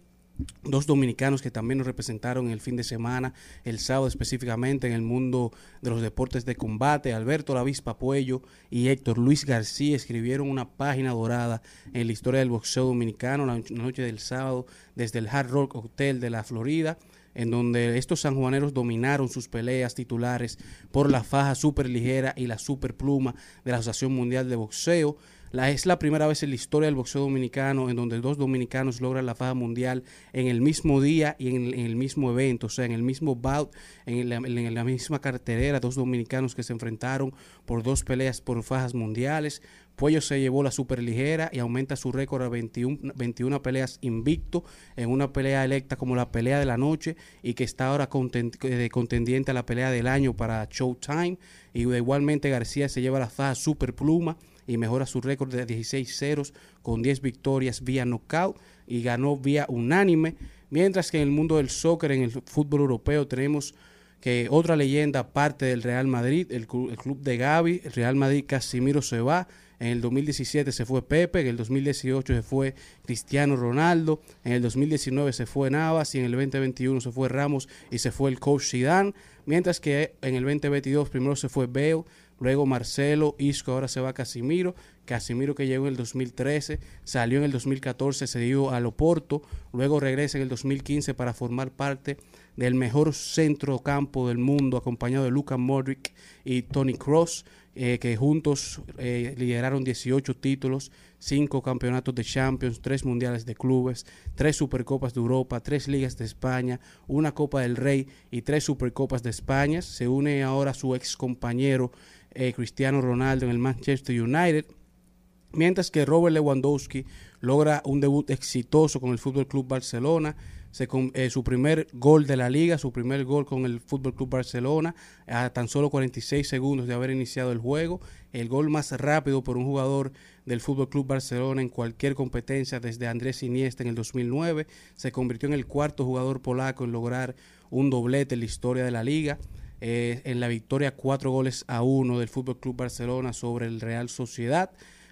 dos dominicanos que también nos representaron el fin de semana, el sábado específicamente en el mundo de los deportes de combate. Alberto Lavispa Puello y Héctor Luis García escribieron una página dorada en la historia del boxeo dominicano la noche del sábado desde el Hard Rock Hotel de la Florida en donde estos sanjuaneros dominaron sus peleas titulares por la faja super ligera y la super pluma de la Asociación Mundial de Boxeo. La, es la primera vez en la historia del boxeo dominicano en donde dos dominicanos logran la faja mundial en el mismo día y en, el- mismo evento, o sea, en el mismo bout, en la, en la misma carterera, dos dominicanos que se enfrentaron por dos peleas por fajas mundiales. Puello se llevó la superligera y aumenta su récord a 21, 21 peleas invicto en una pelea electa como la pelea de la noche y que está ahora contendiente a la pelea del año para Showtime. Y igualmente García se lleva la faja superpluma y mejora su récord de 16 ceros con 10 victorias vía knockout y ganó vía unánime. Mientras que en el mundo del soccer, en el fútbol europeo, tenemos que otra leyenda parte del Real Madrid, el, clu- el club de Gaby, el Real Madrid Casimiro se va, en el 2017 se fue Pepe, en el 2018 se fue Cristiano Ronaldo, en el 2019 se fue Navas y en el 2021 se fue Ramos y se fue el coach Zidane, mientras que en el 2022 primero se fue Bale, luego Marcelo, Isco, ahora se va Casimiro, Casimiro que llegó en el 2013, salió en el 2014, se dio a Loporto, luego regresa en el 2015 para formar parte del mejor centro campo del mundo, acompañado de Luka Modric y Tony Cross, eh, que juntos eh, lideraron 18 títulos, 5 campeonatos de Champions, 3 mundiales de clubes, 3 Supercopas de Europa, 3 Ligas de España, una Copa del Rey y 3 Supercopas de España. Se une ahora su ex compañero eh, Cristiano Ronaldo en el Manchester United. Mientras que Robert Lewandowski logra un debut exitoso con el Fútbol Club Barcelona, eh, su primer gol de la liga, su primer gol con el Fútbol Club Barcelona, a tan solo 46 segundos de haber iniciado el juego, el gol más rápido por un jugador del Fútbol Club Barcelona en cualquier competencia desde Andrés Iniesta en el 2009, se convirtió en el cuarto jugador polaco en lograr un doblete en la historia de la liga. Eh, en la victoria cuatro goles a uno del Fútbol Club Barcelona sobre el Real Sociedad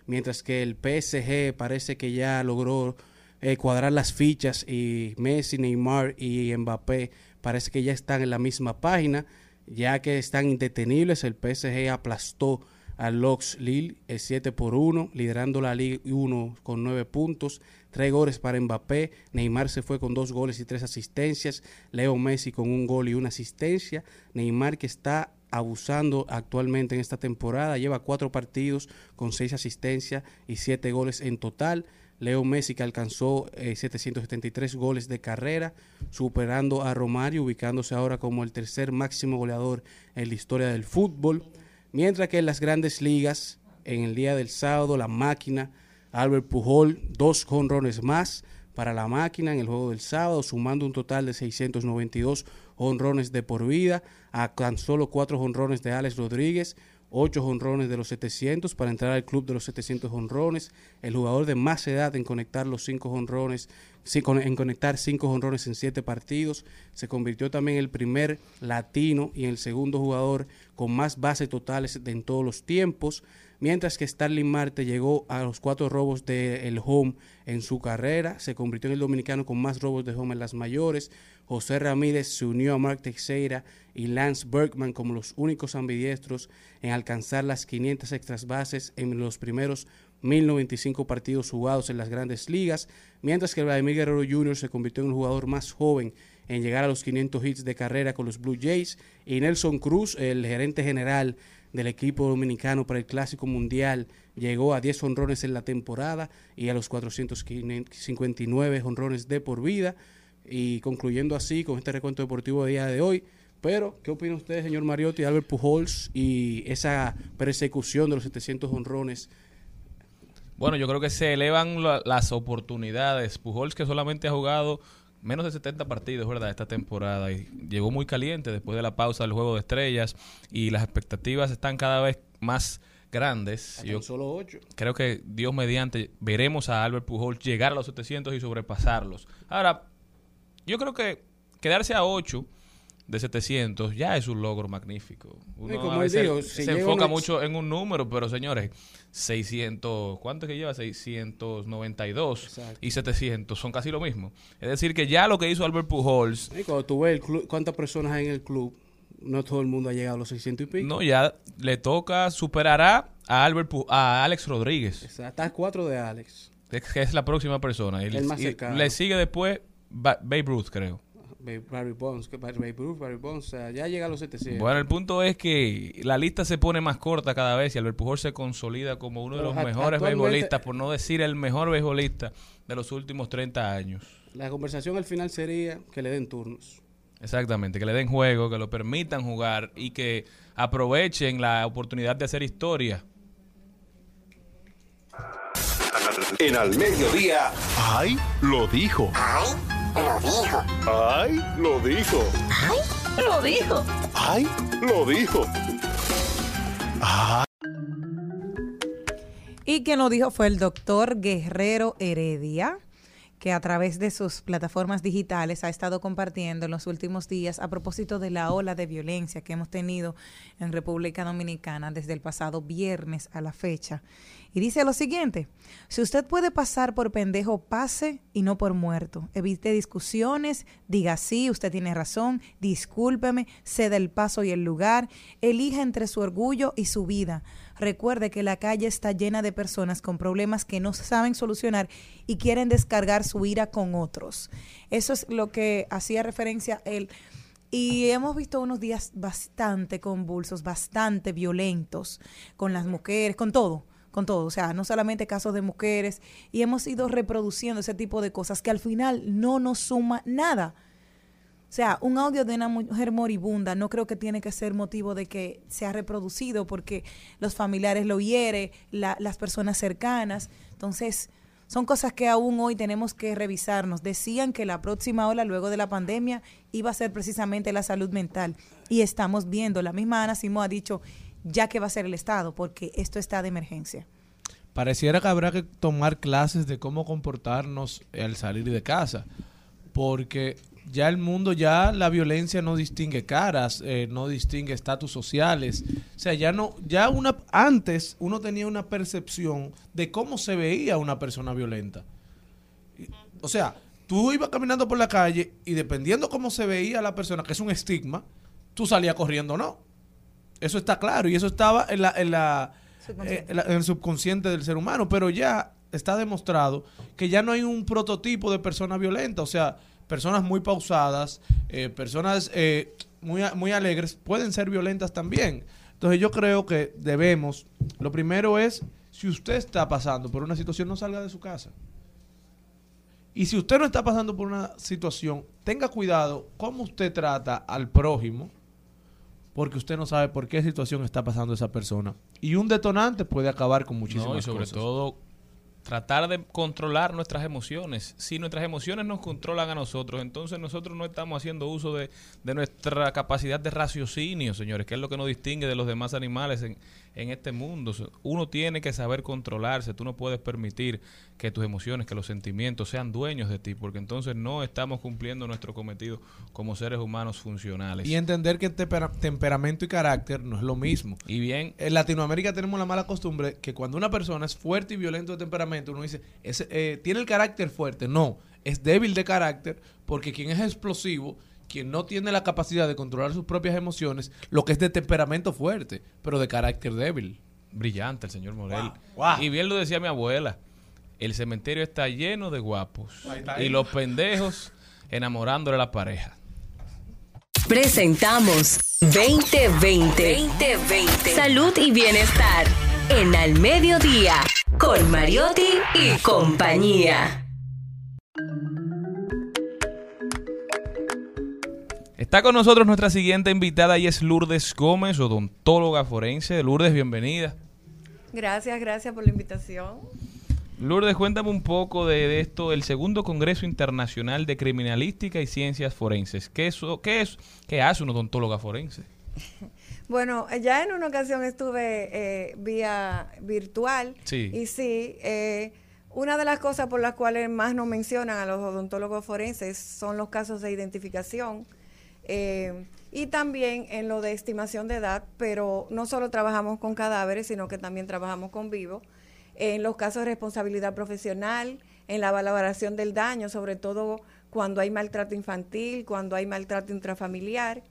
mientras que el PSG parece que ya logró eh, cuadrar las fichas y Messi, Neymar y Mbappé parece que ya están en la misma página, ya que están indetenibles. El PSG aplastó al Lox Lille el 7 por 1, liderando la Liga 1 con 9 puntos, 3 goles para Mbappé, Neymar se fue con 2 goles y 3 asistencias, Leo Messi con un gol y una asistencia, Neymar que está abusando actualmente en esta temporada, lleva 4 partidos con 6 asistencias y 7 goles en total. Leo Messi que alcanzó eh, 773 goles de carrera, superando a Romario, ubicándose ahora como el tercer máximo goleador en la historia del fútbol. Mientras que en las grandes ligas, en el día del sábado, la máquina, Albert Pujol, dos jonrones más para la máquina en el juego del sábado, sumando un total de 692 honrones de por vida, a tan solo cuatro honrones de Alex Rodríguez, ocho honrones de los 700 para entrar al club de los 700 honrones, el jugador de más edad en conectar los cinco honrones, en conectar cinco honrones en siete partidos, se convirtió también en el primer latino y el segundo jugador con más bases totales de en todos los tiempos, mientras que Starling Marte llegó a los cuatro robos del home en su carrera, se convirtió en el dominicano con más robos de home en las mayores, José Ramírez se unió a Mark Teixeira y Lance Bergman como los únicos ambidiestros en alcanzar las 500 extras bases en los primeros 1095 partidos jugados en las grandes ligas, mientras que Vladimir Guerrero Jr. se convirtió en el jugador más joven en llegar a los 500 hits de carrera con los Blue Jays y Nelson Cruz, el gerente general del equipo dominicano para el Clásico Mundial, llegó a 10 honrones en la temporada y a los 459 honrones de por vida y concluyendo así con este recuento deportivo de día de hoy. Pero, ¿qué opina usted, señor Mariotti, Albert Pujols y esa persecución de los 700 honrones? Bueno, yo creo que se elevan la- las oportunidades. Pujols que solamente ha jugado menos de 70 partidos, ¿verdad? Esta temporada y llegó muy caliente después de la pausa del Juego de Estrellas y las expectativas están cada vez más grandes. Yo solo 8. creo que Dios mediante veremos a Albert Pujols llegar a los 700 y sobrepasarlos. Ahora, yo creo que quedarse a 8 de 700 ya es un logro magnífico. Uno Y como a veces si se enfoca una- mucho en un número, pero señores, 600, ¿cuánto es que lleva? 692 y 700 son casi lo mismo. Es decir, que ya lo que hizo Albert Pujols, Y cuando tú ves el club, cuántas personas hay en el club, no todo el mundo ha llegado a los 600 y pico. no ya le toca superará a Albert a Alex Rodríguez. Está a 4 de Alex. Es que es la próxima persona. Y, El más y cercano. le sigue después Ba- Babe Ruth, creo. Barry Bonds, que Barry Babe Ruth, Barry Bonds, o sea, ya llega a los 700. Bueno, el punto es que la lista se pone más corta cada vez y Albert Pujols se consolida como uno de los mejores beisbolistas, por no decir el mejor beisbolista de los últimos 30 años. La conversación al final sería que le den turnos. Exactamente, que le den juego, que lo permitan jugar y que aprovechen la oportunidad de hacer historia. En al mediodía. ¡Ay! Lo dijo. ¡Ay! Lo dijo. ¡Ay! Lo dijo. ¡Ay! Lo dijo. ¡Ay! Lo dijo. ¡Ay! Y quien lo dijo fue el doctor Guerrero Heredia, que a través de sus plataformas digitales ha estado compartiendo en los últimos días a propósito de la ola de violencia que hemos tenido en República Dominicana desde el pasado viernes a la fecha. Y dice lo siguiente, si usted puede pasar por pendejo, pase y no por muerto. Evite discusiones, diga sí, usted tiene razón, discúlpeme, ceda el paso y el lugar, elija entre su orgullo y su vida. Recuerde que la calle está llena de personas con problemas que no saben solucionar y quieren descargar su ira con otros. Eso es lo que hacía referencia él. Y hemos visto unos días bastante convulsos, bastante violentos con las mujeres, con todo, con todo. O sea, no solamente casos de mujeres. Y hemos ido reproduciendo ese tipo de cosas que al final no nos suma nada. O sea, un audio de una mujer moribunda no creo que tiene que ser motivo de que sea reproducido porque los familiares lo hiere, la- las personas cercanas. Entonces, son cosas que aún hoy tenemos que revisarnos. Decían que la próxima ola luego de la pandemia iba a ser precisamente la salud mental. Y estamos viendo, la misma Ana Simó ha dicho, ya que va a ser el Estado, porque esto está de emergencia. Pareciera que habrá que tomar clases de cómo comportarnos al salir de casa, porque ya el mundo, ya la violencia no distingue caras, eh, no distingue estatus sociales, o sea, ya no, ya una, antes uno tenía una percepción de cómo se veía una persona violenta. O sea, tú ibas caminando por la calle y dependiendo cómo se veía la persona, que es un estigma, tú salías corriendo o no. Eso está claro y eso estaba en la, en la, eh, en la- en el subconsciente del ser humano, pero ya está demostrado que ya no hay un prototipo de persona violenta, o sea, personas muy pausadas, eh, personas eh, muy, muy alegres pueden ser violentas también. Entonces yo creo que debemos, lo primero es, si usted está pasando por una situación, no salga de su casa. Y si usted no está pasando por una situación, tenga cuidado cómo usted trata al prójimo, porque usted no sabe por qué situación está pasando esa persona. Y un detonante puede acabar con muchísimas No, y sobre cosas. todo tratar de controlar nuestras emociones. Si nuestras emociones nos controlan a nosotros, entonces nosotros no estamos haciendo uso de, de nuestra capacidad de raciocinio, señores, que es lo que nos distingue de los demás animales en, en este mundo. Uno tiene que saber controlarse, tú no puedes permitir que tus emociones, que los sentimientos sean dueños de ti, porque entonces no estamos cumpliendo nuestro cometido como seres humanos funcionales. Y entender que tempera- temperamento y carácter no es lo mismo. Y bien, En Latinoamérica tenemos la mala costumbre que cuando una persona es fuerte y violento de temperamento, uno dice, eh, tiene el carácter fuerte. No, es débil de carácter porque quien es explosivo, quien no tiene la capacidad de controlar sus propias emociones, lo que es de temperamento fuerte, pero de carácter débil. brillante el señor Morel. Wow, wow. Y bien lo decía mi abuela, el cementerio está lleno de guapos Ahí y los pendejos enamorándole a la pareja. Presentamos 2020. 2020. Salud y bienestar. En Al Mediodía. Con Mariotti y compañía. Está con nosotros nuestra siguiente invitada y es Lourdes Gómez, odontóloga forense. Lourdes, bienvenida. Gracias, gracias por la invitación. Lourdes, cuéntame un poco de, de esto, el segundo Congreso Internacional de Criminalística y Ciencias Forenses. ¿Qué, eso, qué, es, ¿Qué hace una odontóloga forense? *laughs* Bueno, ya en una ocasión estuve eh, vía virtual Sí. y sí, eh, una de las cosas por las cuales más nos mencionan a los odontólogos forenses son los casos de identificación eh, y también en lo de estimación de edad, pero no solo trabajamos con cadáveres, sino que también trabajamos con vivos. En los casos de responsabilidad profesional, en la valoración del daño, sobre todo cuando hay maltrato infantil, cuando hay maltrato intrafamiliar.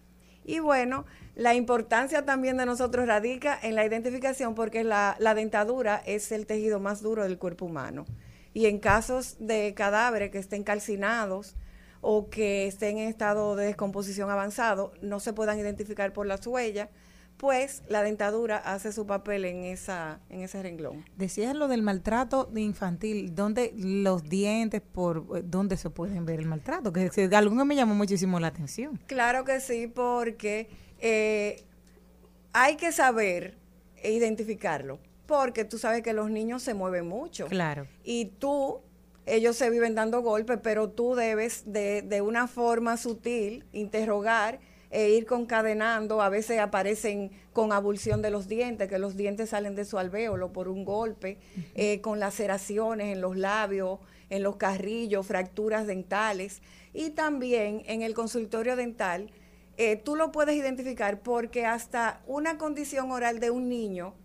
Y bueno, la importancia también de nosotros radica en la identificación porque la, la dentadura es el tejido más duro del cuerpo humano. Y en casos de cadáveres que estén calcinados o que estén en estado de descomposición avanzado, no se puedan identificar por las huellas, pues la dentadura hace su papel en, esa, en ese renglón. Decías lo del maltrato infantil, ¿dónde los dientes, por eh, dónde se pueden ver el maltrato? Que, que que me llamó muchísimo la atención. Claro que sí, porque eh, hay que saber identificarlo, porque tú sabes que los niños se mueven mucho. Claro. Y tú, ellos se viven dando golpes, pero tú debes de, de una forma sutil interrogar e ir concadenando. A veces aparecen con abulsión de los dientes, que los dientes salen de su alvéolo por un golpe, eh, con laceraciones en los labios, en los carrillos, fracturas dentales. Y también en el consultorio dental, eh, tú lo puedes identificar porque hasta una condición oral de un niño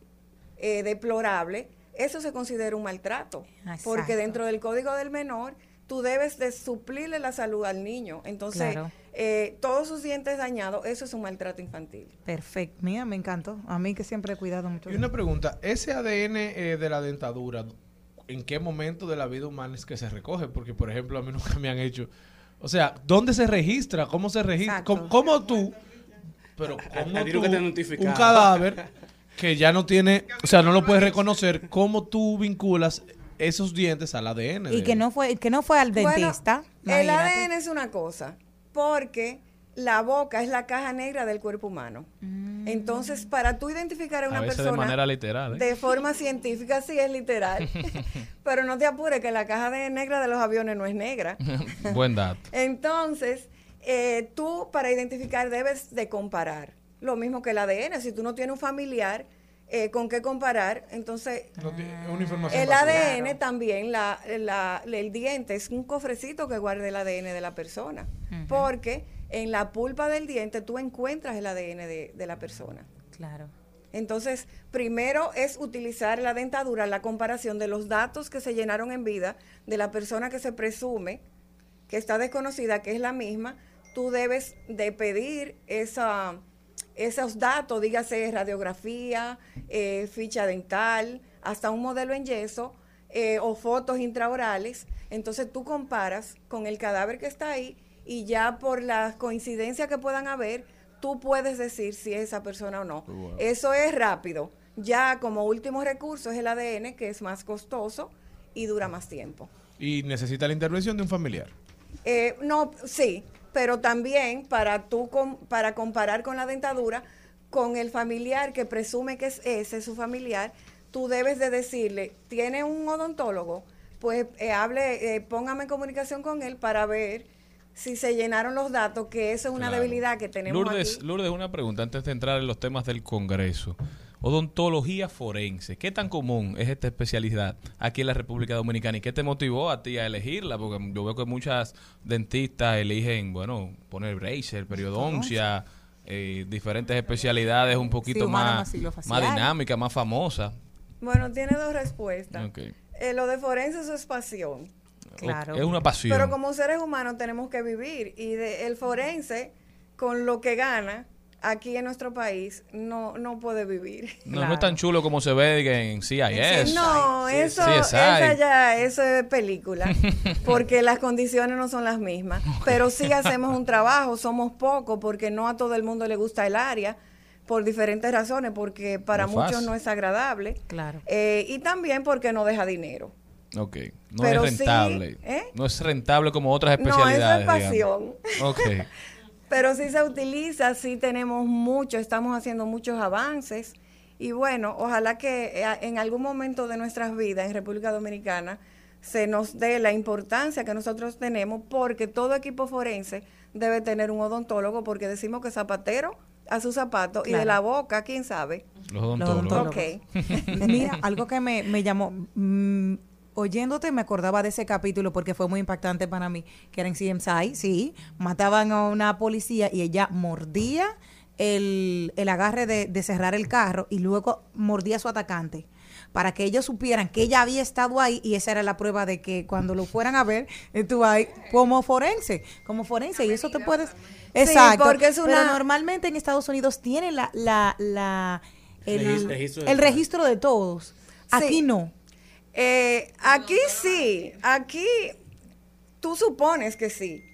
eh, deplorable, eso se considera un maltrato. Porque dentro del código del menor, tú debes de suplirle la salud al niño. Entonces, Claro. eh, todos sus dientes dañados, eso es un maltrato infantil. Perfecto. Mira, me encantó. A mí que siempre he cuidado mucho. Y una pregunta, ese ADN eh, de la dentadura, ¿en qué momento de la vida humana es que se recoge? Porque, por ejemplo, a mí *laughs* nunca me han hecho... O sea, ¿dónde se registra? ¿Cómo se registra? ¿Cómo, cómo tú? Pero ¿cómo tú, un cadáver *laughs* que ya no tiene... O sea, no lo puedes reconocer. ¿Cómo tú vinculas esos dientes al ADN? Y de- que no fue que no fue al Bueno, dentista. el. ADN es una cosa, porque la boca es la caja negra del cuerpo humano. Entonces, para tú identificar a una a veces de persona manera literal. ¿eh? de forma científica, sí es literal, *laughs* pero no te apures que la caja de negra de los aviones no es negra. Buen dato. Entonces, eh, tú para identificar debes de comparar. Lo mismo que el ADN. Si tú no tienes un familiar eh, con qué comparar, entonces No una información el básica. ADN también, la, la- el diente es un cofrecito que guarda el ADN de la persona. Porque en la pulpa del diente tú encuentras el ADN de, de la persona. Claro. Entonces, primero es utilizar la dentadura, la comparación de los datos que se llenaron en vida de la persona que se presume que está desconocida, que es la misma. Tú debes de pedir esa, esos datos, dígase radiografía, eh, ficha dental, hasta un modelo en yeso eh, o fotos intraorales. Entonces tú comparas con el cadáver que está ahí y ya por las coincidencias que puedan haber, tú puedes decir si es esa persona o no. Wow. Eso es rápido. Ya como último recurso es el ADN, que es más costoso y dura más tiempo. Y necesita la intervención de un familiar. Eh, no, sí, pero también para tú com- para comparar con la dentadura, con el familiar que presume que es ese su familiar, tú debes de decirle, ¿tiene un odontólogo? Pues eh, hable, eh, póngame en comunicación con él para ver si se llenaron los datos, que eso es una Claro. debilidad que tenemos Lourdes, aquí. Lourdes, una pregunta antes de entrar en los temas del Congreso. Odontología forense. ¿Qué tan común es esta especialidad aquí en la República Dominicana y qué te motivó a ti a elegirla? Porque yo veo que muchas dentistas eligen, bueno, poner bracer, periodoncia, eh, diferentes especialidades un poquito más, más dinámicas, más famosas. Bueno, tiene dos respuestas. Ok. Eh, lo de forense eso es pasión. Claro. Es una pasión. Pero como seres humanos tenemos que vivir y de, el forense, con lo que gana aquí en nuestro país, no, no puede vivir. No, no es tan chulo como se ve en CIS. No, eso, CSI. esa ya, eso es película, *laughs* porque las condiciones no son las mismas. Pero sí hacemos un trabajo, somos pocos, porque no a todo el mundo le gusta el área, por diferentes razones, porque para No muchos fácil. no es agradable. Claro. Eh, y también porque no deja dinero. Ok. No Pero es sí, rentable. ¿eh? No es rentable como otras No, eso especialidades. es pasión. digamos. Ok. *laughs* Pero sí se utiliza, sí tenemos mucho, estamos haciendo muchos avances. Y bueno, ojalá que eh, en algún momento de nuestras vidas en República Dominicana se nos dé la importancia que nosotros tenemos, porque todo equipo forense debe tener un odontólogo, porque decimos que zapatero a su zapato y de la boca, quién sabe. Los odontólogos. Ok. *laughs* Mira, algo que me, me llamó, mm, oyéndote me acordaba de ese capítulo porque fue muy impactante para mí, que era en CMSI, sí, mataban a una policía y ella mordía el, el agarre de, de cerrar el carro y luego mordía a su atacante para que ellos supieran que ella había estado ahí y esa era la prueba de que cuando lo fueran a ver, estuvo ahí como forense, como forense y eso te puedes... Exacto, porque es pero una- normalmente en Estados Unidos tienen la, la, la, el, Regis- registro de el registro de todos. Aquí Sí. no. Eh, aquí sí, aquí tú supones que sí,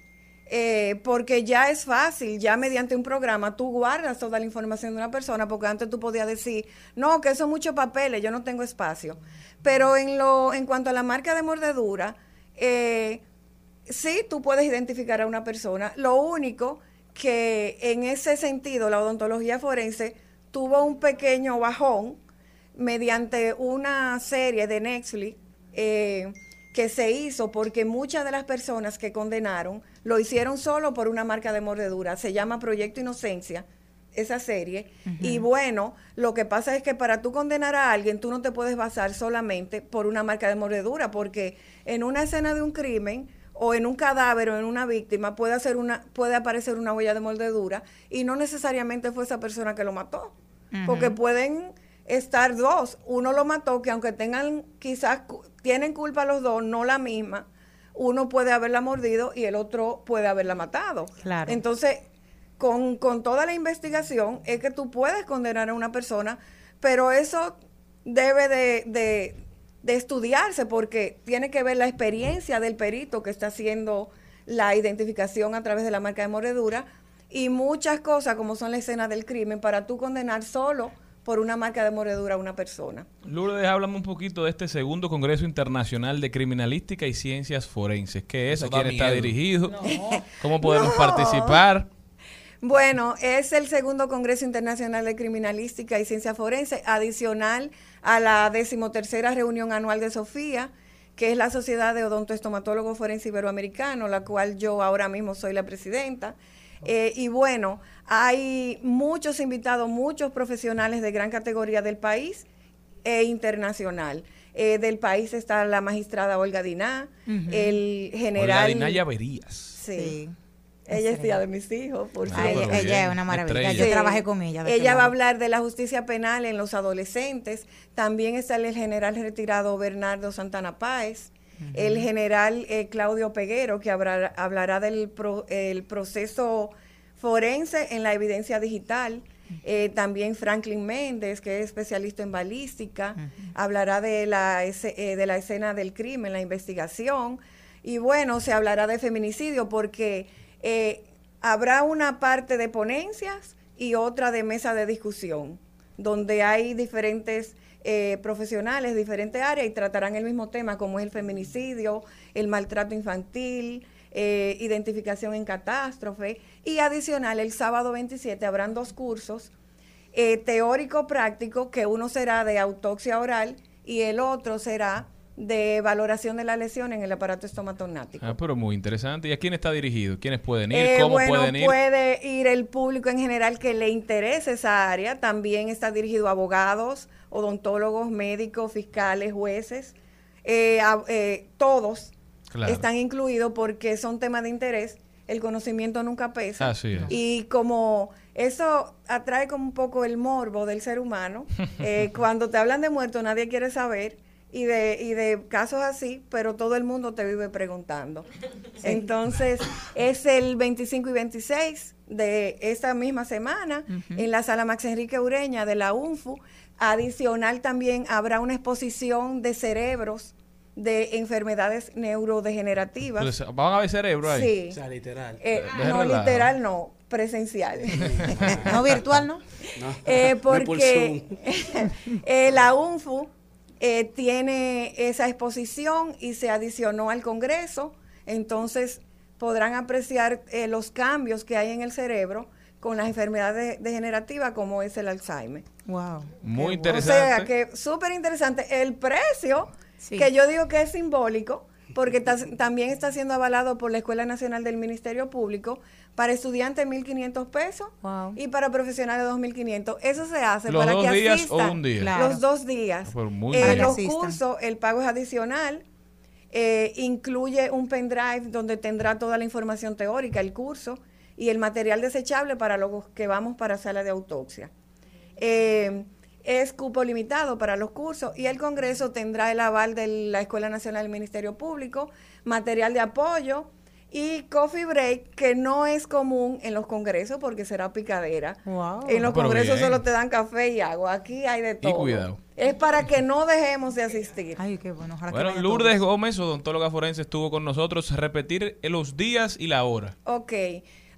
eh, porque ya es fácil, ya mediante un programa tú guardas toda la información de una persona, porque antes tú podías decir, no, que son muchos papeles, yo no tengo espacio. Pero en, lo, en cuanto a la marca de mordedura, eh, sí, tú puedes identificar a una persona. Lo único que en ese sentido la odontología forense tuvo un pequeño bajón mediante una serie de Netflix eh, que se hizo porque muchas de las personas que condenaron lo hicieron solo por una marca de mordedura. Se llama Proyecto Inocencia, esa serie. Y bueno, lo que pasa es que para tú condenar a alguien, tú no te puedes basar solamente por una marca de mordedura, porque en una escena de un crimen o en un cadáver o en una víctima puede, hacer una, puede aparecer una huella de mordedura y no necesariamente fue esa persona que lo mató. Porque pueden estar dos. Uno lo mató, que aunque tengan quizás, tienen culpa los dos, no la misma, uno puede haberla mordido y el otro puede haberla matado. Claro. Entonces, con, con toda la investigación es que tú puedes condenar a una persona, pero eso debe de, de- de estudiarse porque tiene que ver la experiencia del perito que está haciendo la identificación a través de la marca de mordedura y muchas cosas como son la escena del crimen para tú condenar solo por una marca de mordedura a una persona. Lourdes, háblame un poquito de este segundo Congreso Internacional de Criminalística y Ciencias Forenses. ¿Qué es? Eso ¿A quién está miedo. dirigido? *laughs* ¿Cómo podemos No. participar? Bueno, es el segundo Congreso Internacional de Criminalística y Ciencia Forense, adicional a la decimotercera reunión anual de Sofía, que es la Sociedad de Odontoestomatólogo Forense Iberoamericano, la cual yo ahora mismo soy la presidenta. Eh, y bueno, hay muchos invitados, muchos profesionales de gran categoría del país e internacional. Eh, del país está la magistrada Olga Diná, el Olga general... Dinaya Verías. Sí. Ella es tía de mis hijos, por Ah, Ella- ella bien. es una maravilla. Estrella. Yo trabajé con ella. Ella va a hablar de la justicia penal en los adolescentes. También está el general retirado Bernardo Santana Páez. El general eh, Claudio Peguero, que hablará, hablará del pro- el proceso forense en la evidencia digital. Eh, también Franklin Méndez, que es especialista en balística, hablará de la, eh, de la escena del crimen, la investigación. Y bueno, se hablará de feminicidio porque eh, habrá una parte de ponencias y otra de mesa de discusión, donde hay diferentes eh, profesionales, diferentes áreas y tratarán el mismo tema como es el feminicidio, el maltrato infantil, eh, identificación en catástrofe y adicional el sábado 27 habrán dos cursos eh, teórico-práctico, que uno será de autopsia oral y el otro será de valoración de la lesión en el aparato estomatognático. Ah, pero muy interesante. ¿Y a quién está dirigido? ¿Quiénes pueden ir? Eh, ¿Cómo bueno, pueden ir? puede ir el público en general que le interese esa área. También está dirigido a abogados, odontólogos, médicos, fiscales, jueces. Eh, eh, todos Claro. están incluidos porque son temas de interés. El conocimiento nunca pesa. Así es. Y como eso atrae como un poco el morbo del ser humano, *laughs* eh, cuando te hablan de muertos nadie quiere saber y de, y de casos así, pero todo el mundo te vive preguntando. Entonces, es el 25 y 26 de esta misma semana en la sala Max Enrique Ureña de la UNFU. Adicional también habrá una exposición de cerebros de enfermedades neurodegenerativas. Entonces, ¿Van a ver cerebro ahí? Sí. O sea, literal. Eh, no, relajo. literal no, presencial. *laughs* No virtual, ¿no? Eh, No porque *laughs* eh, la UNFU eh, tiene esa exposición y se adicionó al Congreso, entonces podrán apreciar eh, los cambios que hay en el cerebro con las enfermedades degenerativas como es el Alzheimer. Wow. Muy O interesante. sea, que súper interesante. El precio, que yo digo que es simbólico, porque ta- también está siendo avalado por la Escuela Nacional del Ministerio Público, para estudiantes 1.500 pesos y para profesionales 2.500. Eso se hace ¿Los para dos que días asistan o un día? Claro. los dos días. Ah, pero muy Eh, los Asistan. cursos, el pago es adicional. eh, incluye un pendrive donde tendrá toda la información teórica, el curso y el material desechable para los que vamos para sala de autopsia. Eh, es cupo limitado para los cursos y el Congreso tendrá el aval de la Escuela Nacional del Ministerio Público, material de apoyo y coffee break, que no es común en los congresos porque será picadera. Wow. En los pero congresos bien. solo te dan café y agua. Aquí hay de todo. cuidado. Es para que no dejemos de asistir. Ay, qué bueno. Ojalá que Bueno, Lourdes todos. Gómez, odontóloga forense, estuvo con nosotros. Repetir los días y la hora. Ok.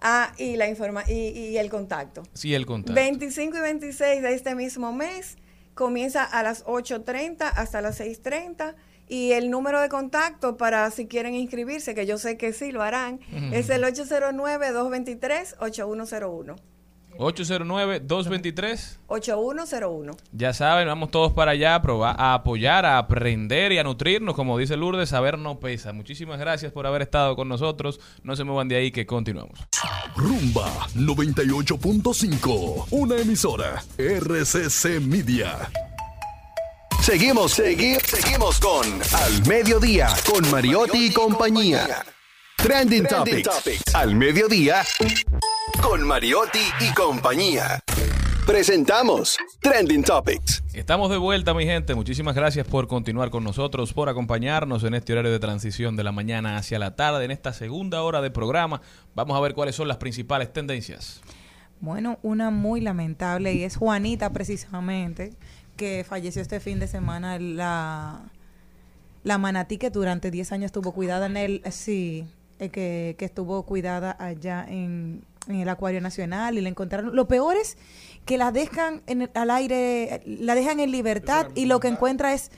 Ah, y la informa y, y el contacto. Sí, el contacto. 25 y 26 de este mismo mes comienza a las 8.30 hasta las 6.30 y el número de contacto para si quieren inscribirse, que yo sé que sí lo harán, Ujú. es el 809-223-8101. 809-223. 8101. Ya saben, vamos todos para allá a, probar, a apoyar, a aprender y a nutrirnos. Como dice Lourdes, saber no pesa. Muchísimas gracias por haber estado con nosotros. No se muevan de ahí que continuamos. Rumba 98.5. Una emisora. RCC Media. Seguimos, segui- seguimos con Al Mediodía, con Mariotti y compañía. Trending, Topics. Al Mediodía, con Mariotti y compañía. Presentamos Trending Topics. Estamos de vuelta, mi gente. Muchísimas gracias por continuar con nosotros, por acompañarnos en este horario de transición de la mañana hacia la tarde, en esta segunda hora de programa. Vamos a ver cuáles son las principales tendencias. Bueno, una muy lamentable y es Juanita precisamente, que falleció este fin de semana, la, la manatí que durante 10 años estuvo cuidada en el, sí, eh, que, que estuvo cuidada allá en, en el Acuario Nacional y la encontraron. Lo peor es que la dejan en el- al aire, la dejan en libertad y lo que encuentra es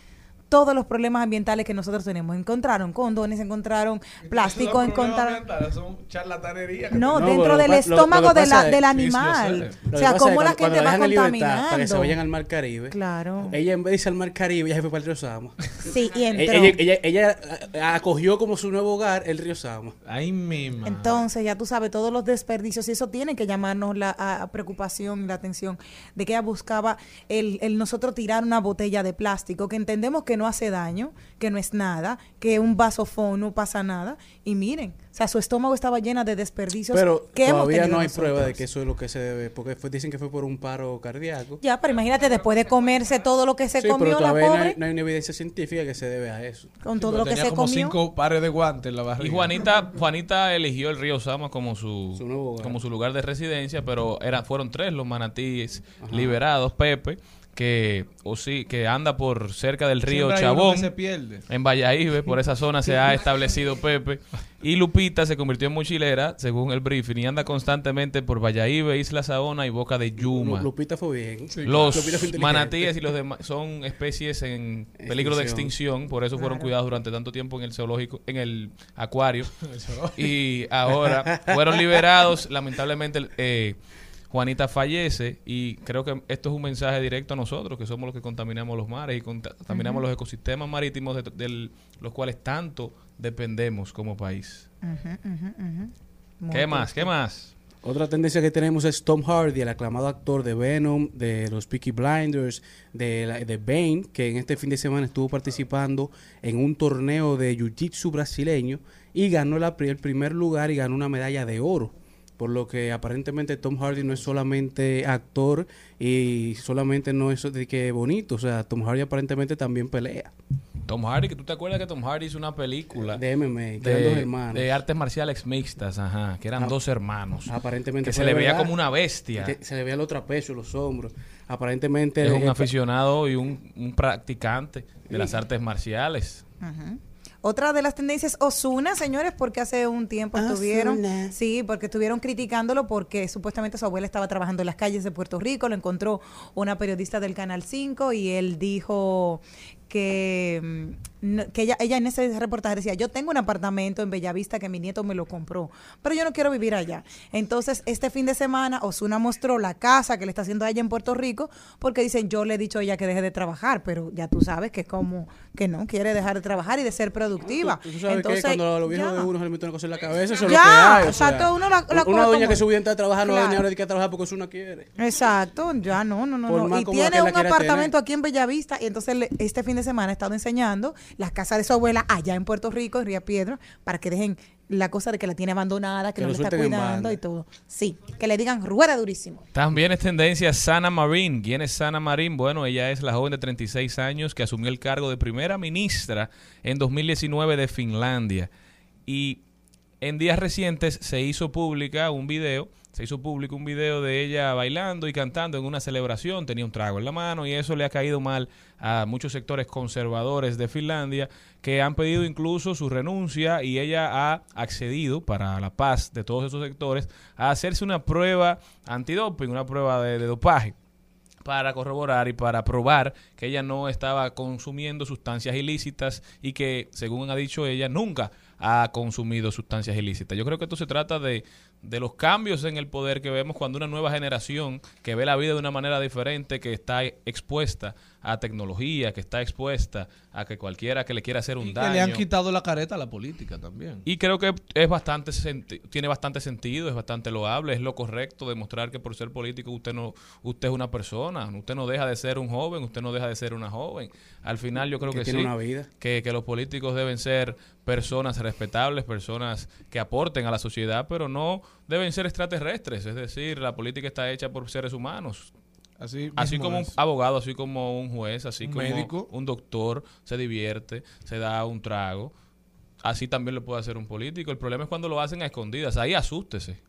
todos los problemas ambientales que nosotros tenemos. Encontraron condones, encontraron plástico, encontraron... Son charlatanerías. No, No, dentro del lo- lo- lo estómago de la- es- del sí, animal. Lo o sea, cómo la gente cuando va contaminando. Para que se vayan al Mar Caribe. Claro. Ella en vez de irse al Mar Caribe, ella se fue para el río Sama. Sí, y entró. Ella, ella, ella, ella acogió como su nuevo hogar el río Sama. Ay, misma. Entonces, ya tú sabes, todos los desperdicios, y eso tiene que llamarnos la a- a preocupación y la atención de que ella buscaba el, el nosotros tirar una botella de plástico, que entendemos que no hace daño, que no es nada, que un vasofón no pasa nada, y miren, o sea, su estómago estaba llena de desperdicios Pero que todavía no hay nosotros. prueba de que eso es lo que se debe, porque fue- dicen que fue por un paro cardíaco. Ya, pero imagínate, después de comerse todo lo que se Sí, comió pero la todavía no pobre, hay, no hay una evidencia científica que se debe a eso. con todo lo que Tenía se como comió. cinco pares de guantes en la barriga. Y Juanita, Juanita eligió el río Sama como su, como su lugar de residencia, pero era, fueron tres los manatíes liberados, Pepe, que o sí, que anda por cerca del río Siempre Chabón, que se pierde. en Valladolid, por esa zona se ha establecido Pepe, y Lupita se convirtió en mochilera, según el briefing, y anda constantemente por Valladolid, Isla Saona y Boca de Yuma. Lu- Lupita fue bien. Los Lupita fue inteligente. manatíes y los demás son especies en peligro de Extinción. por eso fueron Claro. cuidados durante tanto tiempo en el zoológico, en el acuario. *laughs* El y ahora fueron liberados, lamentablemente. eh, Juanita fallece y creo que esto es un mensaje directo a nosotros, que somos los que contaminamos los mares y conta- contaminamos los ecosistemas marítimos de, de los cuales tanto dependemos como país. ¿Qué más? ¿Qué más? Otra tendencia que tenemos es Tom Hardy, el aclamado actor de Venom, de los Peaky Blinders, de, la- de Bane, que en este fin de semana estuvo participando en un torneo de Jiu-Jitsu brasileño y ganó la el primer lugar y ganó una medalla de oro. Por lo que aparentemente Tom Hardy no es solamente actor y solamente no es de que bonito, o sea, Tom Hardy aparentemente también pelea. Tom Hardy, que tú te acuerdas que Tom Hardy hizo una película De MMA, que eran dos hermanos. de artes marciales mixtas, ajá, que eran Ah, dos hermanos. Aparentemente que se le de veía verdad. como una bestia. Que Se le veía los trapecios, los hombros. Aparentemente Es un aficionado y un, un practicante de las artes marciales. Ujú. Otra de las tendencias, Osuna, señores, porque hace un tiempo estuvieron, sí, porque estuvieron criticándolo porque supuestamente su abuela estaba trabajando en las calles de Puerto Rico, lo encontró una periodista del Canal 5 y él dijo que, mm, que ella, ella en ese reportaje decía, yo tengo un apartamento en Bellavista que mi nieto me lo compró, pero yo no quiero vivir allá. Entonces, este fin de semana, Osuna mostró la casa que le está haciendo a ella en Puerto Rico, porque dicen, yo le he dicho a ella que deje de trabajar, pero ya tú sabes que como que no quiere dejar de trabajar y de ser productiva. Tú sabes Entonces, que cuando los viejos ya. de uno se le mete una cosa en la cabeza, eso es Ya, lo que hay. o sea, exacto, uno la- la una doña como- que su vida está a trabajar no va a venir Claro. a trabajar porque no quiere. Exacto, ya no, no, no. No. Y tiene un apartamento tener. aquí en Bellavista y entonces le- este fin de semana ha estado enseñando las casas de su abuela allá en Puerto Rico, en Río Piedra, para que dejen la cosa de que la tiene abandonada, que, Que no le está cuidando y todo. Sí, que le digan rueda durísimo. También es tendencia Sana Marin. ¿Quién es Sana Marin? Bueno, ella es la joven de 36 años que asumió el cargo de primera ministra en 2019 de Finlandia. Y en días recientes se hizo pública un video, se hizo público un video de ella bailando y cantando en una celebración, tenía un trago en la mano y eso le ha caído mal a muchos sectores conservadores de Finlandia que han pedido incluso su renuncia y ella ha accedido para la paz de todos esos sectores a hacerse una prueba antidoping, una prueba de, de dopaje para corroborar y para probar que ella no estaba consumiendo sustancias ilícitas y que, según ha dicho ella, nunca ha consumido sustancias ilícitas. Yo creo que esto se trata de, de los cambios en el poder que vemos cuando una nueva generación que ve la vida de una manera diferente, que está expuesta a tecnología, que está expuesta a que cualquiera que le quiera hacer un Que daño. le han quitado la careta a la política también. Y creo que es bastante tiene bastante sentido, es bastante loable, es lo correcto demostrar que por ser político usted no usted es una persona, usted no deja de ser un joven, usted no deja de ser una joven. Al final yo creo Que que, tiene sí, una vida. Que, que los políticos deben ser personas respetables, personas que aporten a la sociedad, pero no deben ser extraterrestres, es decir, la política está hecha por seres humanos. Así, como un abogado, así como un juez, así Un como médico. un doctor, se divierte, se da un trago. Así también lo puede hacer un político. El problema es cuando lo hacen a escondidas. Ahí asústese.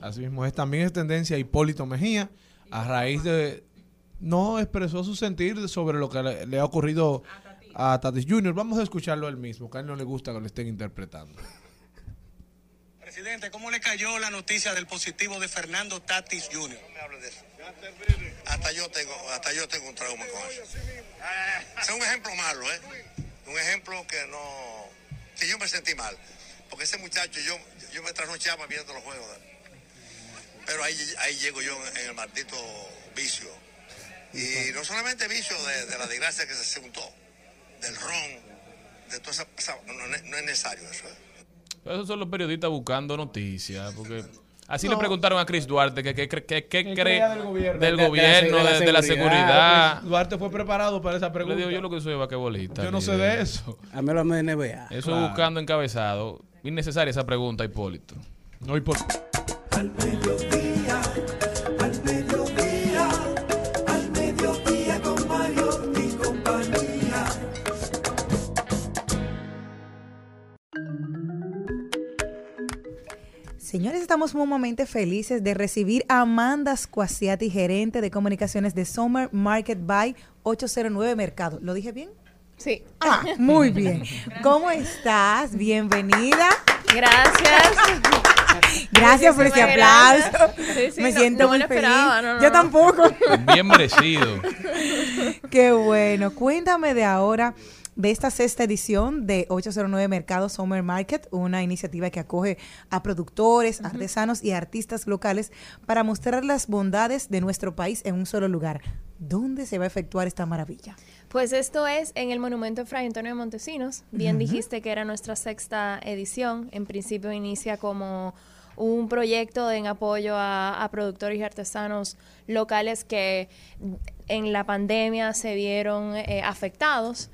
Así mismo es. También es tendencia Hipólito Mejía, a raíz de... No expresó su sentir sobre lo que le, le ha ocurrido a Tatis Jr. Vamos a escucharlo él mismo, que a él no le gusta que lo estén interpretando. Presidente, ¿cómo le cayó la noticia del positivo de Fernando Tatis Jr.? No me hable de eso. Hasta yo tengo, hasta yo tengo un trauma con eso. Es un ejemplo malo, ¿eh? Un ejemplo que no, que yo me sentí mal, porque ese muchacho yo, yo me trasnochaba viendo los juegos de él. Pero ahí, ahí llego yo en, el maldito vicio. Y no solamente vicio de, de la desgracia que se juntó, del ron, de toda esa, esa- no, no es necesario eso. ¿eh? Pero esos son los periodistas buscando noticias. Porque así le preguntaron a Chris Duarte que qué cree que, que ¿Qué cree creía del gobierno? del De- de la gobierno, de, de la seguridad. Duarte fue preparado para esa Le pregunta. digo yo lo que soy vaquebolista. Yo no sé de eso. A mí hablame de NBA. Eso Claro. buscando encabezado. Innecesaria esa pregunta, Hipólito. No, Hipólito. Al mediodía, Señores, estamos sumamente felices de recibir a Amanda Squasiati, gerente de comunicaciones de Summer Market by 809 Mercado. ¿Lo dije bien? Sí. Ah, muy bien. ¿Cómo estás? Bienvenida. Gracias. Gracias por ese aplauso. Sí, sí, Me no- siento no me muy lo feliz. esperaba, no, no, Yo tampoco. Bien merecido. Qué bueno. Cuéntame de ahora de esta sexta edición de 809 Mercado Summer Market, una iniciativa que acoge a productores, artesanos y artistas locales para mostrar las bondades de nuestro país en un solo lugar. ¿Dónde se va a efectuar esta maravilla? Pues esto es en el Monumento Fray Antonio de Montesinos. Bien dijiste que era nuestra sexta edición. En principio inicia como un proyecto en apoyo a, a productores y artesanos locales que en la pandemia se vieron eh, afectados.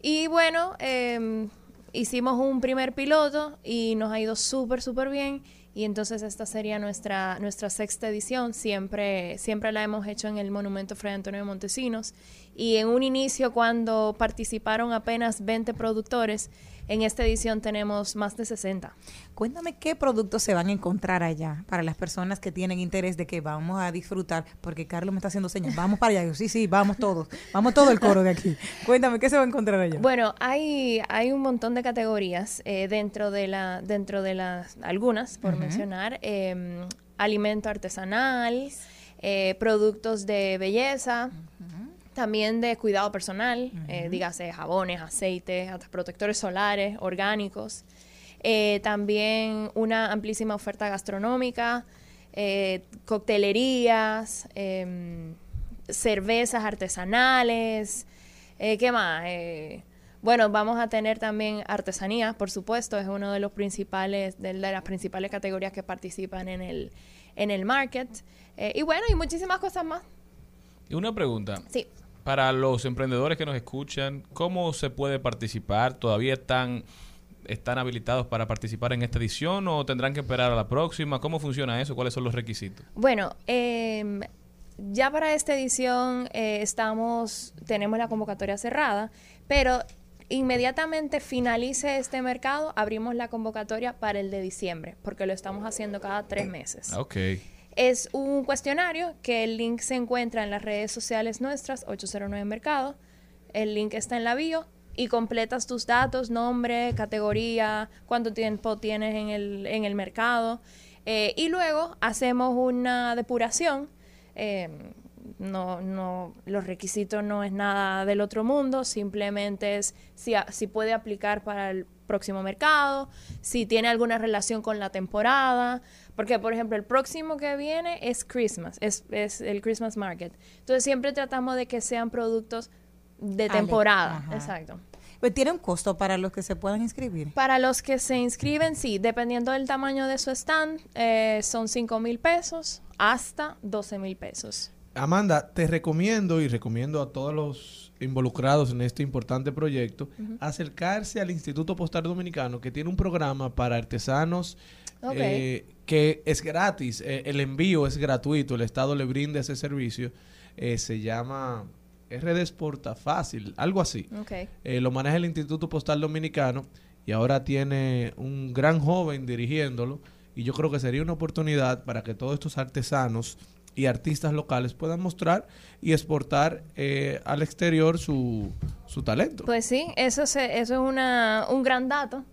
Y bueno, em, hicimos un primer piloto y nos ha ido súper, súper bien. Y entonces esta sería nuestra, nuestra sexta edición. Siempre, siempre la hemos hecho en el Monumento Fray Antonio de Montesinos. Y en un inicio, cuando participaron apenas 20 productores, en esta edición tenemos más de 60. Cuéntame qué productos se van a encontrar allá para las personas que tienen interés de que vamos a disfrutar, porque Carlos me está haciendo señas, vamos para allá. Yo, sí, sí, vamos todos, vamos todo el coro de aquí. Cuéntame qué se va a encontrar allá. Bueno, hay, hay un montón de categorías eh, dentro de la, dentro de las, algunas, por mencionar, eh, alimento artesanal, eh, productos de belleza, también de cuidado personal, eh, dígase jabones, aceites, hasta protectores solares, orgánicos. Eh, también una amplísima oferta gastronómica, eh, coctelerías, em, cervezas artesanales, eh, ¿qué más? Eh, bueno, vamos a tener también artesanía, por supuesto, es uno de los principales, de las principales categorías que participan en el, en el market. Eh, y bueno, y muchísimas cosas más. Y una pregunta. Sí. Para los emprendedores que nos escuchan, ¿cómo se puede participar? ¿Todavía están, están habilitados para participar en esta edición o tendrán que esperar a la próxima? ¿Cómo funciona eso? ¿Cuáles son los requisitos? Bueno, em, ya para esta edición eh, estamos, tenemos la convocatoria cerrada, pero inmediatamente finalice este mercado, abrimos la convocatoria para el de diciembre, porque lo estamos haciendo cada tres meses. Ok. Es un cuestionario que el link se encuentra en las redes sociales nuestras, 809 Mercado. El link está en la bio y completas tus datos, nombre, categoría, cuánto tiempo tienes en el, en el mercado. Eh, y luego hacemos una depuración. eh, no, no, los requisitos no es nada del otro mundo, simplemente es si, si puede aplicar para el próximo mercado, si tiene alguna relación con la temporada, porque por ejemplo el próximo que viene es Christmas, es, es el Christmas Market. Entonces siempre tratamos de que sean productos de temporada, exacto. Pues, ¿Tiene un costo para los que se puedan inscribir? Para los que se inscriben, sí, dependiendo del tamaño de su stand, eh, son 5 mil pesos hasta 12 mil pesos. Amanda, te recomiendo y recomiendo a todos los involucrados en este importante proyecto acercarse al Instituto Postal Dominicano que tiene un programa para artesanos Eh, que es gratis, eh, el envío es gratuito, el Estado le brinda ese servicio, eh, se llama RD Exporta Fácil, algo así. Lo maneja el Instituto Postal Dominicano y ahora tiene un gran joven dirigiéndolo y yo creo que sería una oportunidad para que todos estos artesanos y artistas locales puedan mostrar y exportar eh, al exterior su, su talento. Pues sí, eso, se- eso es una, un gran dato.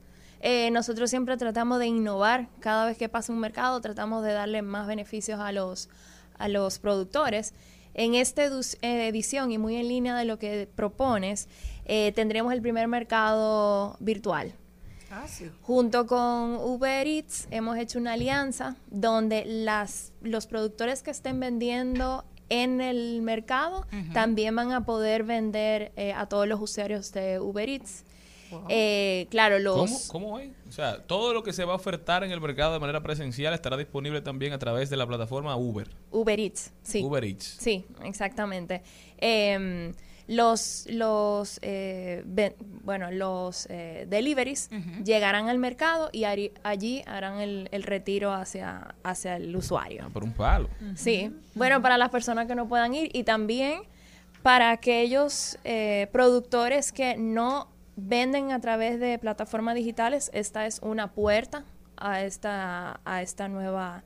Eh, nosotros siempre tratamos de innovar. Cada vez que pasa un mercado, tratamos de darle más beneficios a los, a los productores. En esta eh, edición, y muy en línea de lo que propones, eh, tendremos el primer mercado virtual. Ah, sí. Junto con Uber Eats hemos hecho una alianza donde las, los productores que estén vendiendo en el mercado también van a poder vender eh, a todos los usuarios de Uber Eats. Eh, claro, los... ¿Cómo, ¿Cómo es? O sea, todo lo que se va a ofertar en el mercado de manera presencial estará disponible también a través de la plataforma Uber. Uber Eats, sí. Uber Eats. Sí, exactamente. Em, los, los, eh, bueno, los eh, deliveries llegarán al mercado y ari- allí harán el, el retiro hacia, hacia el usuario. Por un palo. Sí, bueno, para las personas que no puedan ir y también para aquellos eh, productores que no venden a través de plataformas digitales, esta es una puerta a esta, a esta nueva,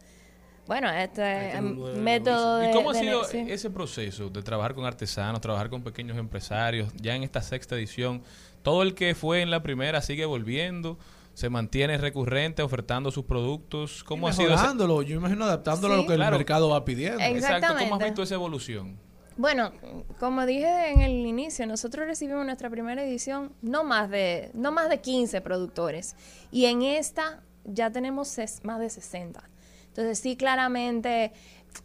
bueno, a este em, método de... ¿Y cómo ha de sido ese proceso de trabajar con artesanos, trabajar con pequeños empresarios, ya en esta sexta edición? Todo el que fue en la primera sigue volviendo, se mantiene recurrente ofertando sus productos. ¿Cómo ha sido ese- yo imagino adaptándolo a lo que Claro. el mercado va pidiendo. Exacto, ¿cómo has visto esa evolución? Bueno, como dije en el inicio, nosotros recibimos nuestra primera edición no más de no más de 15 productores y en esta ya tenemos más de 60. Entonces sí, claramente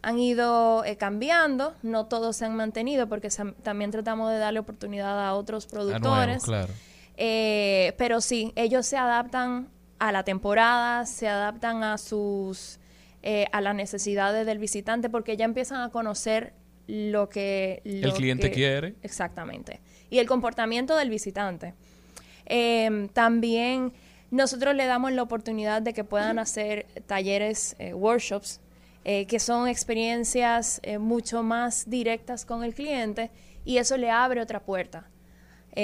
han ido eh, cambiando, no todos se han mantenido porque también tratamos de darle oportunidad a otros A productores. claro. Eh, pero sí, ellos se adaptan a la temporada, se adaptan a sus eh, a las necesidades del visitante porque ya empiezan a conocer lo que El cliente que- quiere. Exactamente. Y el comportamiento del visitante. Eh, también nosotros le damos la oportunidad de que puedan hacer talleres, eh, workshops, eh, que son experiencias eh, mucho más directas con el cliente y eso le abre otra puerta.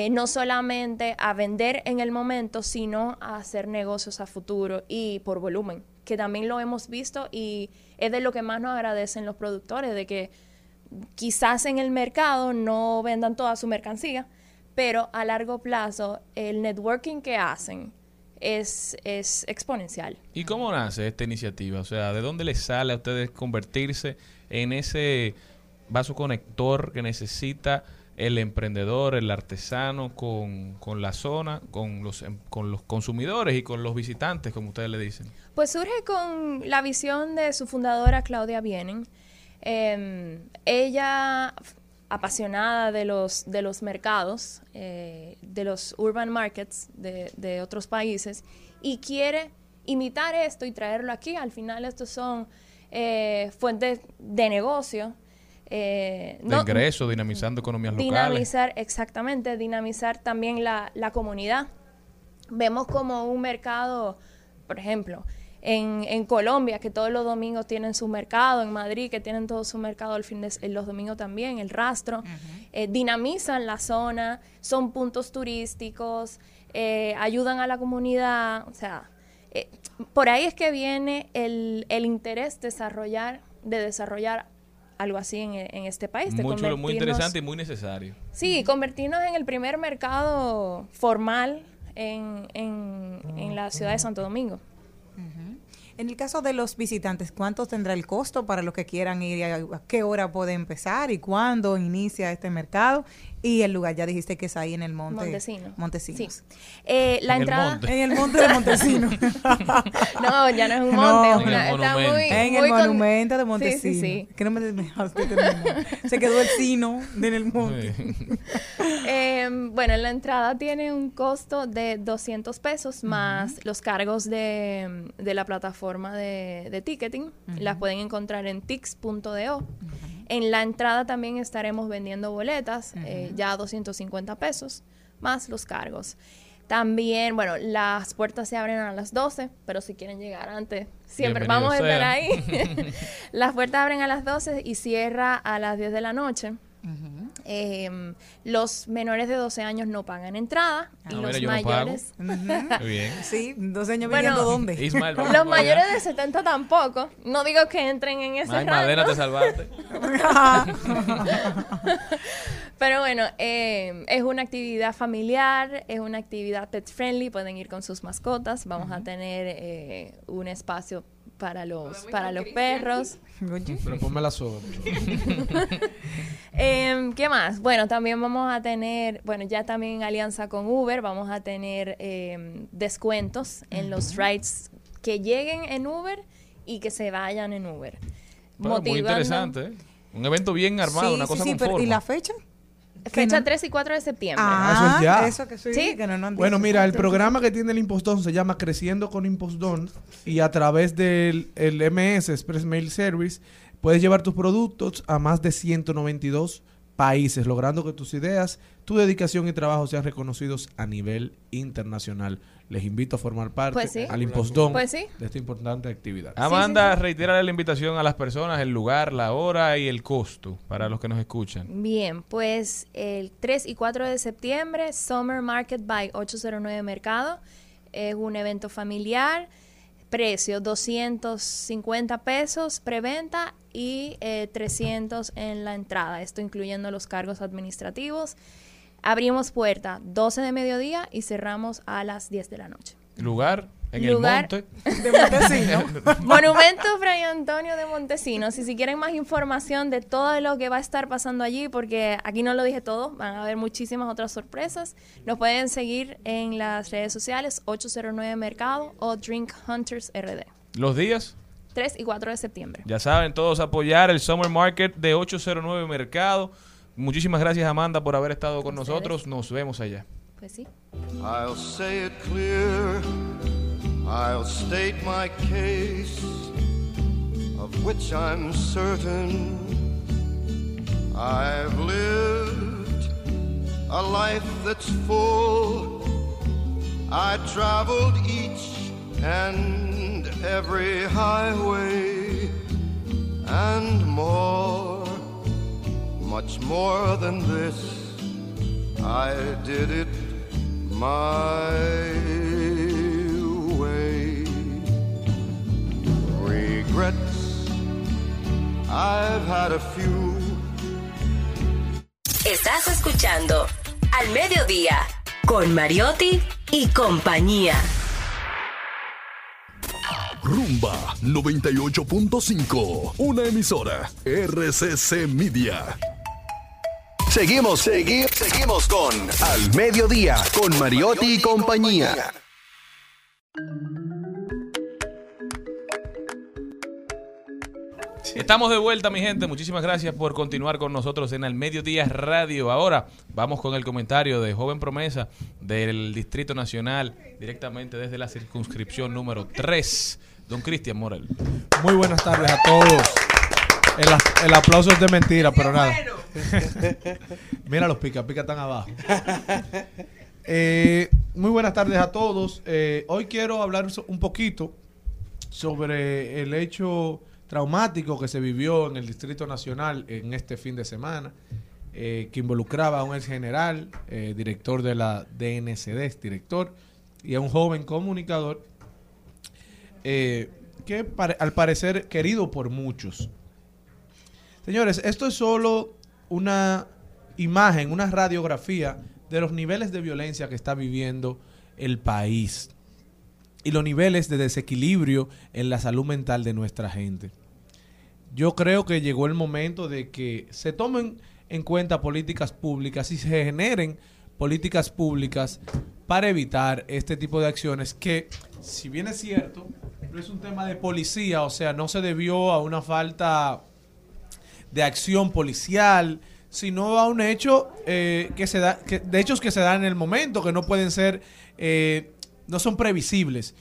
No solamente a vender en el momento, sino a hacer negocios a futuro y por volumen, que también lo hemos visto y es de lo que más nos agradecen los productores, de que quizás en el mercado no vendan toda su mercancía, pero a largo plazo el networking que hacen es, es exponencial. ¿Y cómo nace esta iniciativa? O sea, ¿de dónde les sale a ustedes convertirse en ese vaso conector que necesita el emprendedor, el artesano con, con la zona, con los, em- con los consumidores y con los visitantes, como ustedes le dicen? Pues surge con la visión de su fundadora Claudia Vienen. Eh, ella, apasionada de los, de los mercados, eh, de los urban markets de, de otros países, y quiere imitar esto y traerlo aquí. Al final estos son eh, fuentes de negocio. eh, De no- ingreso, dinamizando economías locales. dinamizar, exactamente, dinamizar también la, la comunidad. Vemos como un mercado, por ejemplo, en, en Colombia, que todos los domingos tienen su mercado, en Madrid, que tienen todo su mercado el fin de, los domingos también, el rastro, eh, dinamizan la zona, son puntos turísticos, eh, ayudan a la comunidad, o sea, eh, por ahí es que viene el, el interés desarrollar, de desarrollar algo así en, en este país. de Muy interesante y muy necesario. Sí, convertirnos en el primer mercado formal en, en, en la ciudad de Santo Domingo. En el caso de los visitantes, ¿cuánto tendrá el costo para los que quieran ir? ¿A a qué hora puede empezar y cuándo inicia este mercado? Y el lugar, ya dijiste que es ahí en el monte. Montesino. Montesinos. Eh, la En el entrada. monte. En el monte de Montesinos. *laughs* no, ya no es un monte, No. es una- En el está muy. monumento. En el muy con- monumento de Sí, Montesinos. sí, sí. Que no me dejaste. Se quedó el sino en el monte. *laughs* Eh, bueno, la entrada tiene un costo de 200 pesos más los cargos de, de la plataforma de, de ticketing. Las pueden encontrar en tix.do. En la entrada también estaremos vendiendo boletas, eh, ya a 250 pesos, más los cargos. También, bueno, las puertas se abren a las 12, pero si quieren llegar antes, siempre Bienvenido vamos a estar sea. ahí. *laughs* las puertas abren a las 12 y cierra a las 10 de la noche. Eh, los menores de 12 años no pagan entrada y Ah, los mira, no pago. mayores Muy bien. Sí, 12 años Bueno, dónde. Ismael, vamos los allá. mayores de 70 tampoco. No digo que entren en ese Ay, rango. Madena, te salvaste. *laughs* Pero bueno, eh, es una actividad familiar, es una actividad pet friendly, pueden ir con sus mascotas, vamos a tener eh, un espacio para los, para los perros. Pero ponme la soga. *laughs* Em, ¿Qué más? Bueno, también vamos a tener, bueno, ya también en alianza con Uber, vamos a tener em, descuentos en los rides que lleguen en Uber y que se vayan en Uber. Bueno, muy interesante. ¿eh? Un evento bien armado, Sí, una sí, cosa sí, con pero ¿y la fecha? Fecha 3 y 4 de septiembre. Ah, eso es ya. Eso que sí, Sí. que no nos han Bueno, mira, el programa que tiene el Impostón se llama Creciendo con Impostón y a través del el MS, Express Mail Service, puedes llevar tus productos a más de 192 países, logrando que tus ideas, tu dedicación y trabajo sean reconocidos a nivel internacional. Les invito a formar parte Pues sí. al Impostón Pues sí. de esta importante actividad. Amanda, reitera la invitación a las personas, el lugar, la hora y el costo para los que nos escuchan. Bien, pues el 3 y 4 de septiembre, Summer Market by 809 Mercado. Es un evento familiar. Precio 250 pesos preventa y eh, 300 en la entrada. Esto incluyendo los cargos administrativos. Abrimos puerta 12 de mediodía y cerramos a las 10 de la noche. Lugar, En el Lugar- monte. *laughs* De *laughs* Montesino. Monumento Fray Antonio de Montesinos. Y si quieren más información de todo lo que va a estar pasando allí, porque aquí no lo dije todo, van a haber muchísimas otras sorpresas, nos pueden seguir en las redes sociales 809 Mercado o Drink Hunters RD. Los días, 3 y 4 de septiembre. ya saben, todos apoyar el Summer Market de 809 Mercado. Muchísimas gracias, Amanda, por haber estado con nosotros. Nos vemos allá. Pues sí. I'll say it clear, I'll state my case, of which I'm certain. I've lived a life that's full. I traveled each and every highway and more, much more than this. I did it my way. Regrets, I've had a few. Estás escuchando Al Mediodía con Mariotti y compañía. Rumba 98.5. Una emisora. RCC Media. Seguimos, seguimos, seguimos con Al Mediodía, con Mariotti y compañía. Estamos de vuelta, mi gente. Muchísimas gracias por continuar con nosotros en el Mediodía Radio. Ahora vamos con el comentario de joven promesa del Distrito Nacional, directamente desde la circunscripción número 3, don Cristian Morel. Muy buenas tardes a todos. El, aplauso es de mentira, pero nada. *laughs* Mira los pica, pica tan abajo. Eh, muy buenas tardes a todos. Eh, hoy quiero hablar un poquito sobre el hecho traumático que se vivió en el Distrito Nacional en este fin de semana, eh, que involucraba a un ex general, director de la DNCD, ex director, y a un joven comunicador que al parecer querido por muchos. Señores, esto es solo una imagen, una radiografía de los niveles de violencia que está viviendo el país y los niveles de desequilibrio en la salud mental de nuestra gente. Yo creo que llegó el momento de que se tomen en cuenta políticas públicas y se generen políticas públicas para evitar este tipo de acciones que, si bien es cierto, no es un tema de policía, o sea, no se debió a una falta de acción policial, sino a un hecho eh, que se da, de hechos que se dan en el momento, que no pueden ser, eh, no son previsibles.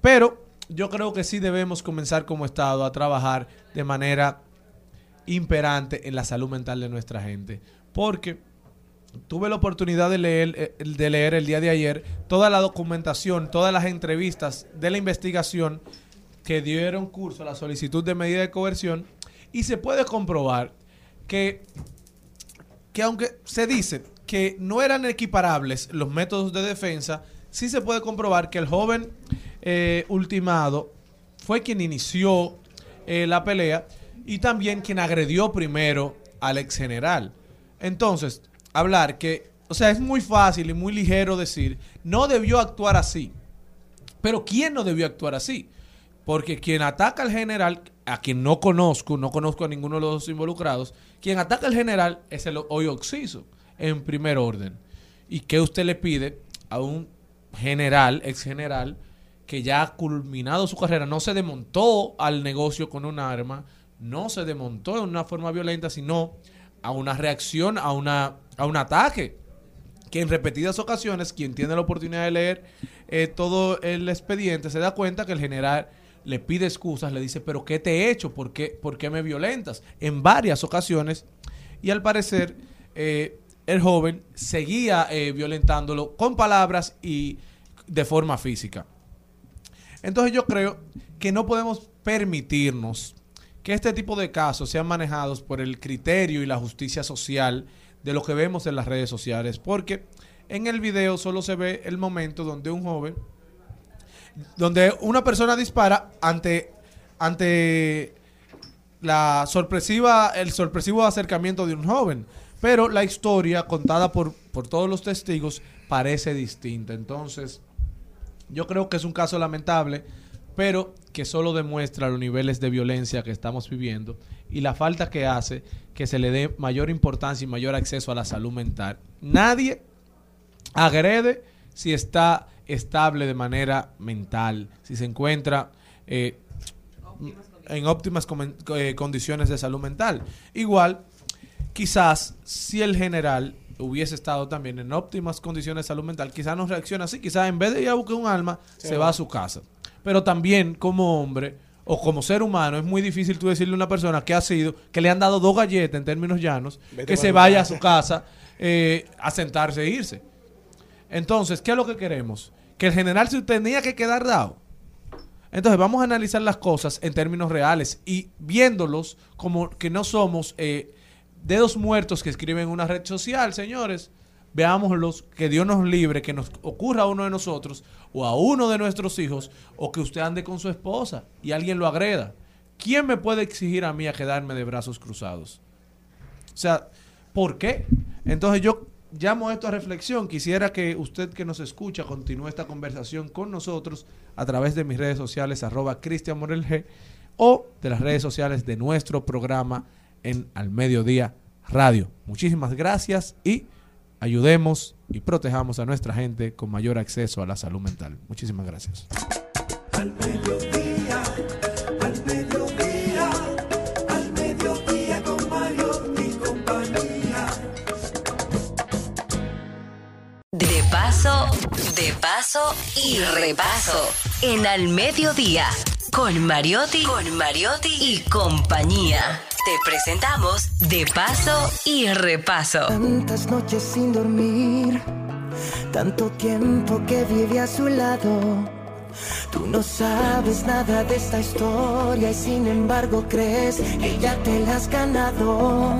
Pero yo creo que sí debemos comenzar como Estado a trabajar de manera imperante en la salud mental de nuestra gente. Porque tuve la oportunidad de leer, eh, de leer el día de ayer toda la documentación, todas las entrevistas de la investigación que dieron curso a la solicitud de medida de coerción y se puede comprobar que, que aunque se dice que no eran equiparables los métodos de defensa, sí se puede comprobar que el joven eh, ultimado fue quien inició eh, la pelea y también quien agredió primero al ex general. Entonces, hablar que, o sea, es muy fácil y muy ligero decir, no debió actuar así. Pero ¿quién no debió actuar así? Porque quien ataca al general, a quien no conozco, no conozco a ninguno de los dos involucrados, quien ataca al general es el hoy Oxiso, en primer orden. ¿Y qué usted le pide a un general, ex general, que ya ha culminado su carrera, no se desmontó al negocio con un arma, no se desmontó de una forma violenta, sino a una reacción, a, una, a un ataque? que en repetidas ocasiones, quien tiene la oportunidad de leer eh, todo el expediente, se da cuenta que el general le pide excusas, le dice, pero ¿qué te he hecho? ¿Por qué, por qué me violentas? En varias ocasiones. Y al parecer, eh, el joven seguía eh, violentándolo con palabras y de forma física. Entonces yo creo que no podemos permitirnos que este tipo de casos sean manejados por el criterio y la justicia social de lo que vemos en las redes sociales, porque en el video solo se ve el momento donde un joven, donde una persona dispara ante, ante la sorpresiva, el sorpresivo acercamiento de un joven, pero la historia contada por, por todos los testigos parece distinta. Entonces, Yo creo que es un caso lamentable, pero que solo demuestra los niveles de violencia que estamos viviendo y la falta que hace que se le dé mayor importancia y mayor acceso a la salud mental. Nadie agrede si está estable de manera mental, si se encuentra eh, en óptimas eh, condiciones de salud mental. Igual, quizás si el general hubiese estado también en óptimas condiciones de salud mental, quizás no reacciona así, quizás en vez de ir a buscar un alma, Se se va. a su casa. Pero también como hombre o como ser humano es muy difícil tú decirle a una persona que ha sido, que le han dado dos galletas en términos llanos, Vete que se vaya a su casa eh, a sentarse e irse. Entonces, ¿qué es lo que queremos? Que el general se tenía que quedar dado. Entonces, vamos a analizar las cosas en términos reales y viéndolos como que no somos eh, dedos muertos que escriben en una red social, señores. Veámoslos, que Dios nos libre, que nos ocurra a uno de nosotros o a uno de nuestros hijos o que usted ande con su esposa y alguien lo agreda. ¿Quién me puede exigir a mí a quedarme de brazos cruzados? O sea, ¿por qué? Entonces yo llamo esto a reflexión. Quisiera que usted que nos escucha continúe esta conversación con nosotros a través de mis redes sociales, arroba Cristian Morel G, o de las redes sociales de nuestro programa en Al Mediodía Radio. Muchísimas gracias y ayudemos y protejamos a nuestra gente con mayor acceso a la salud mental. Muchísimas gracias. De paso y repaso. En Al Mediodía, con Mariotti, con Mariotti y compañía. Te presentamos De paso y repaso. Tantas noches sin dormir, tanto tiempo que viví a su lado. Tú no sabes nada de esta historia y sin embargo crees que ya te la has ganado.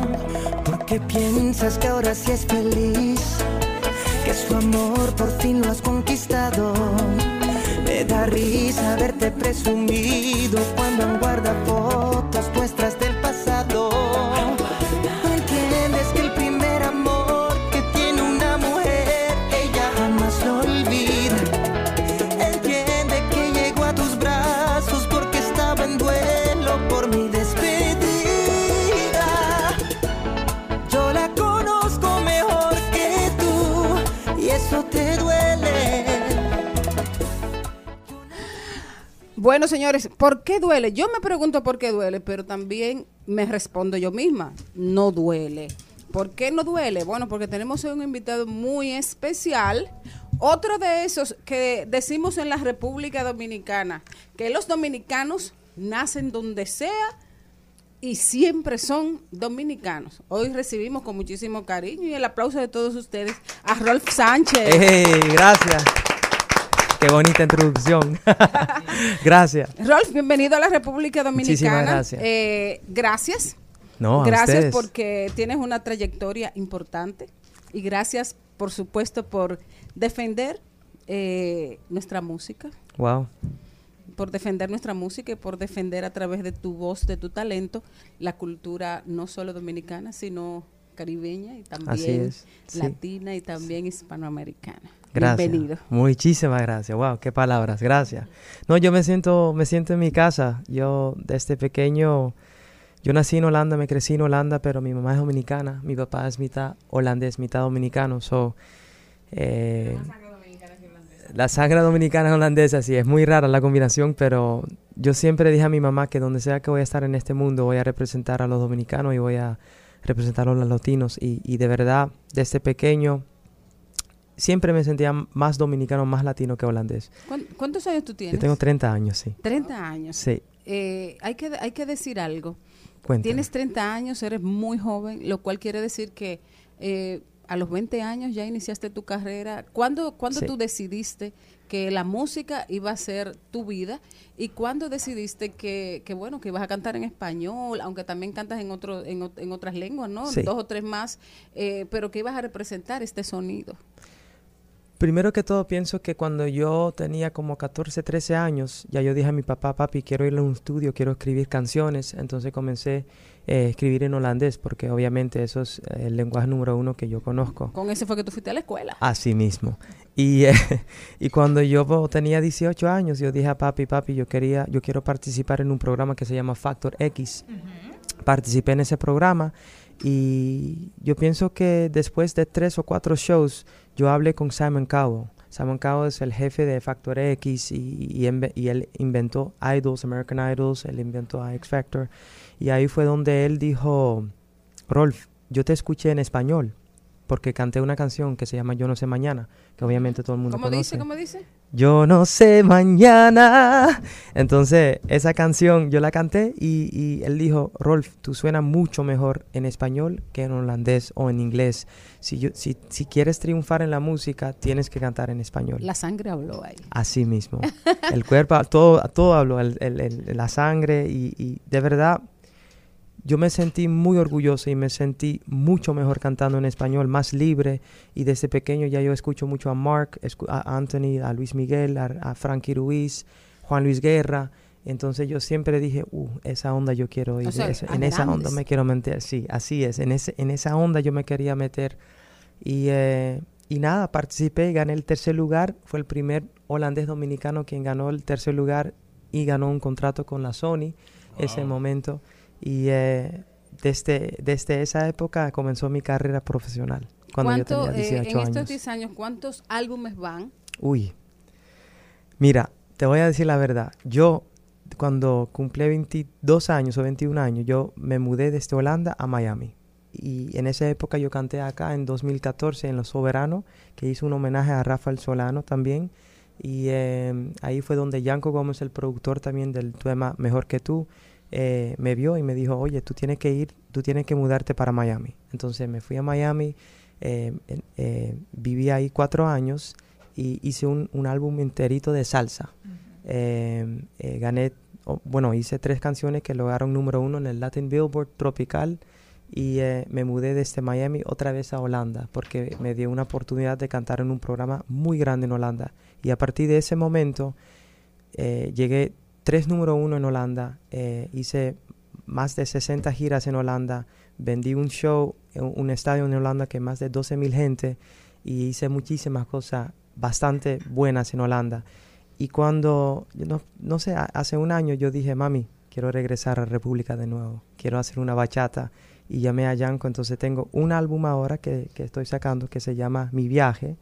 Porque piensas que ahora sí es feliz, que su amor por fin lo has conquistado. Me da risa verte presumido cuando aún guarda fotos nuestras Bueno, señores, ¿por qué duele? Yo me pregunto por qué duele, pero también me respondo yo misma, no duele. ¿Por qué no duele? Bueno, porque tenemos un invitado muy especial, otro de esos que decimos en la República Dominicana, que los dominicanos nacen donde sea y siempre son dominicanos. Hoy recibimos con muchísimo cariño y el aplauso de todos ustedes a Rolf Sánchez. Gracias. Qué bonita introducción. *laughs* gracias. Rolf, bienvenido a la República Dominicana. Muchísimas gracias. Eh, gracias. No, a gracias ustedes. porque tienes una trayectoria importante y gracias, por supuesto, por defender eh, nuestra música, Wow. por defender nuestra música y por defender a través de tu voz, de tu talento, la cultura no solo dominicana, sino caribeña y también sí. latina y también hispanoamericana. Gracias. Bienvenido. Muchísimas gracias. Wow, qué palabras. Gracias. No, yo me siento, me siento en mi casa. Yo desde pequeño, yo nací en Holanda, me crecí en Holanda, pero mi mamá es dominicana, mi papá es mitad holandés, mitad dominicano. So, eh, la sangre dominicana es holandesa, sí, es muy rara la combinación, pero yo siempre dije a mi mamá que donde sea que voy a estar en este mundo, voy a representar a los dominicanos y voy a representar a los latinos. Y, y de verdad, desde pequeño, siempre me sentía más dominicano, más latino que holandés. ¿Cuán- ¿Cuántos años tú tienes? Yo tengo 30 años, sí. 30 años. Sí. Eh, hay, que, hay que decir algo. Cuéntame. Tienes 30 años, eres muy joven, lo cual quiere decir que eh, a los 20 años ya iniciaste tu carrera. ¿Cuándo, cuándo Sí. tú decidiste que la música iba a ser tu vida? ¿Y cuándo decidiste que, que, bueno, que ibas a cantar en español, aunque también cantas en, otro, en, en otras lenguas, ¿no? Sí. Dos o tres más, eh, pero que ibas a representar este sonido? Primero que todo, pienso que cuando yo tenía como 14, 13 años, ya yo dije a mi papá, papi, quiero ir a un estudio, quiero escribir canciones. Entonces comencé eh, a escribir en holandés, porque obviamente eso es eh, el lenguaje número uno que yo conozco. Con ese fue que tú fuiste a la escuela. Así mismo. Y, eh, *laughs* y cuando yo tenía 18 años, yo dije a papi, papi, yo quería, yo quiero participar en un programa que se llama Factor X. Participé en ese programa y yo pienso que después de tres o cuatro shows, yo hablé con Simon Cowell. Simon Cowell es el jefe de Factor X y, él inventó Idols, American Idols, él inventó X Factor. Y ahí fue donde él dijo, Rolf, yo te escuché en español porque canté una canción que se llama Yo no sé mañana, que obviamente todo el mundo ¿Cómo conoce. dice? ¿Cómo dice? Yo no sé mañana. Entonces, esa canción yo la canté y, y él dijo, Rolf, tú suenas mucho mejor en español que en holandés o en inglés. Si, yo, si, si quieres triunfar en la música, tienes que cantar en español. La sangre habló ahí. Así mismo. *laughs* El cuerpo, todo, todo habló, el- el- el- la sangre y, y de verdad yo me sentí muy orgulloso y me sentí mucho mejor cantando en español, más libre. Y desde pequeño ya yo escucho mucho a Mark, a Anthony, a Luis Miguel, a, a Frankie Ruiz, Juan Luis Guerra. Entonces yo siempre dije, uh, esa onda yo quiero ir. O sea, eso- a en esa onda me quiero meter. Sí, así es. En, ese, en esa onda yo me quería meter. Y, eh, y nada, participé, gané el tercer lugar. Fue el primer holandés dominicano quien ganó el tercer lugar y ganó un contrato con la Sony ese momento. Y eh, desde, desde esa época comenzó mi carrera profesional, cuando yo ¿Cuánto, tenía eh, 18 en estos años. 10 años, ¿cuántos álbumes van? Uy, mira, te voy a decir la verdad. Yo, cuando cumplí 22 años o 21 años, yo me mudé desde Holanda a Miami. Y en esa época yo canté acá en 2014 en Los Soberanos, que hizo un homenaje a Rafael Solano también. Y eh, ahí fue donde Yanko Gómez, el productor también del tema Mejor que tú, eh, me vio y me dijo, oye, tú tienes que ir, tú tienes que mudarte para Miami. Entonces me fui a Miami, eh, eh, viví ahí cuatro años y hice un, un álbum enterito de salsa. Eh, eh, gané, o- bueno, hice tres canciones que lograron número uno en el Latin Billboard Tropical y eh, me mudé desde Miami otra vez a Holanda porque me dio una oportunidad de cantar en un programa muy grande en Holanda. Y a partir de ese momento llegué tres número uno en Holanda, eh, hice más de 60 giras en Holanda, vendí un show en un estadio en Holanda que más de 12 mil gente y hice muchísimas cosas bastante buenas en Holanda. Y cuando, no, no sé, hace un año yo dije, mami, quiero regresar a República de nuevo, quiero hacer una bachata. Y llamé a Yanko, entonces tengo un álbum ahora que, que estoy sacando que se llama Mi Viaje.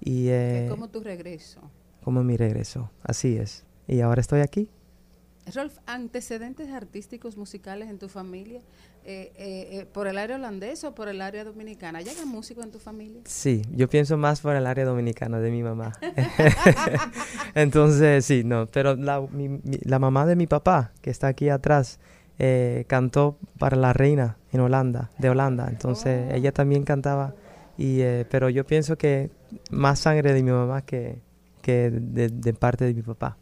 Y, eh, como tu regreso. como mi regreso, así es. Y ahora estoy aquí. Rolf, antecedentes artísticos musicales en tu familia, eh, eh, eh, por el área holandesa o por el área dominicana. ¿Llegan músicos en tu familia? Sí, yo pienso más por el área dominicana de mi mamá. *laughs* Entonces, sí, no, pero la, mi- mi- la mamá de mi papá, que está aquí atrás, eh, cantó para la reina en Holanda, de Holanda. Entonces, Oh. ella también cantaba, y, eh, pero yo pienso que más sangre de mi mamá que, que de, de parte de mi papá.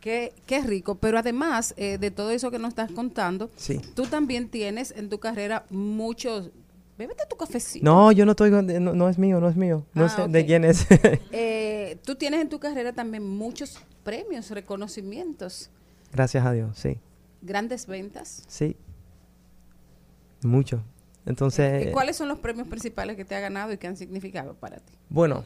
Qué, qué rico, pero además eh, de todo eso que nos estás contando, Sí. tú también tienes en tu carrera muchos... Bébete tu cafecito. No, yo no estoy, con- no, no es mío, no es mío, no Ah, sé de quién es. *laughs* Eh, tú tienes en tu carrera también muchos premios, reconocimientos, Gracias a Dios, sí, grandes ventas. sí, mucho. Entonces, Eh, ¿Cuáles son los premios principales que te ha ganado y que han significado para ti? Bueno,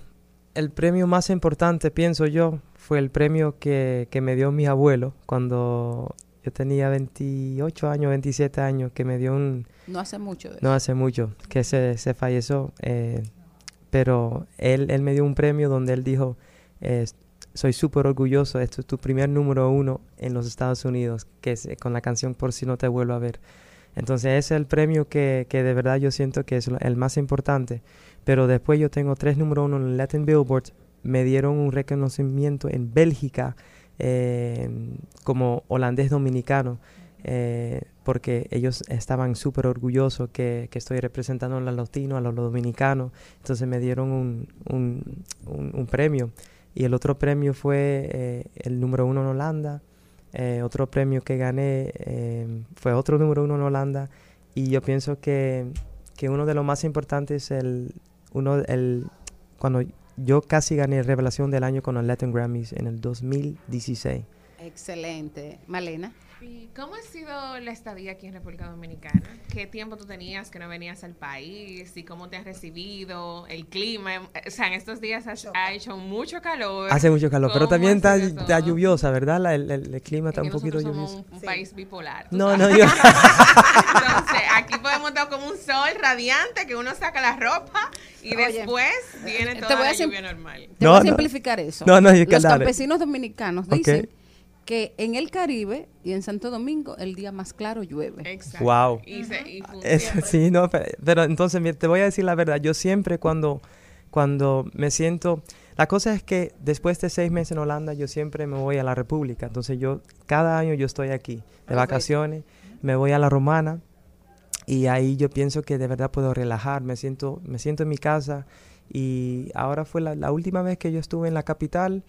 el premio más importante, pienso yo, fue el premio que, que me dio mi abuelo cuando yo tenía 28 años, 27 años, que me dio un... No hace mucho No hace mucho, que se, se falleció, eh, pero él, él me dio un premio donde él dijo, eh, soy súper orgulloso, esto es tu primer número uno en los Estados Unidos, que es eh, con la canción Por si no te vuelvo a ver. Entonces ese es el premio que, que de verdad yo siento que es el más importante. Pero después yo tengo tres número uno en Latin Billboard. Me dieron un reconocimiento en Bélgica eh, como holandés dominicano. eh, porque ellos estaban súper orgullosos que, que estoy representando a los latinos, a los dominicanos. Entonces me dieron un, un, un- premio. Y el otro premio fue eh, el número uno en Holanda. Otro premio que gané fue otro número uno en Holanda. Y yo pienso que, que uno de los más importantes es el, uno, el, cuando yo casi gané Revelación del Año con los Latin Grammys en el 2016. Excelente. Malena. ¿Y ¿Cómo ha sido la estadía aquí en República Dominicana? ¿Qué tiempo tú tenías que no venías al país? ¿Y cómo te has recibido? ¿El clima? O sea, en estos días has- ha hecho mucho calor. Hace mucho calor, pero ¿Cómo también está, está lluviosa, ¿verdad? La- el, el- el clima está Es un que poquito nosotros somos lluvioso. un, un país bipolar. No, sabes. no, yo- *laughs* Entonces, *laughs* aquí podemos estar como un sol radiante que uno saca la ropa y Oye, después viene toda la lluvia normal. Te No, voy a no. simplificar eso. No, no, es que Los dale. campesinos dominicanos dicen que en el Caribe y en Santo Domingo el día más claro llueve. Exacto. Wow. Y, se- y Es- sí, no, pero, pero entonces te voy a decir la verdad. Yo siempre cuando, cuando me siento... La cosa es que después de seis meses en Holanda yo siempre me voy a la República. Entonces yo, cada año yo estoy aquí de Perfecto. vacaciones, me voy a la Romana y ahí yo pienso que de verdad puedo relajar, me siento, me siento en mi casa y ahora fue la, la última vez que yo estuve en la capital,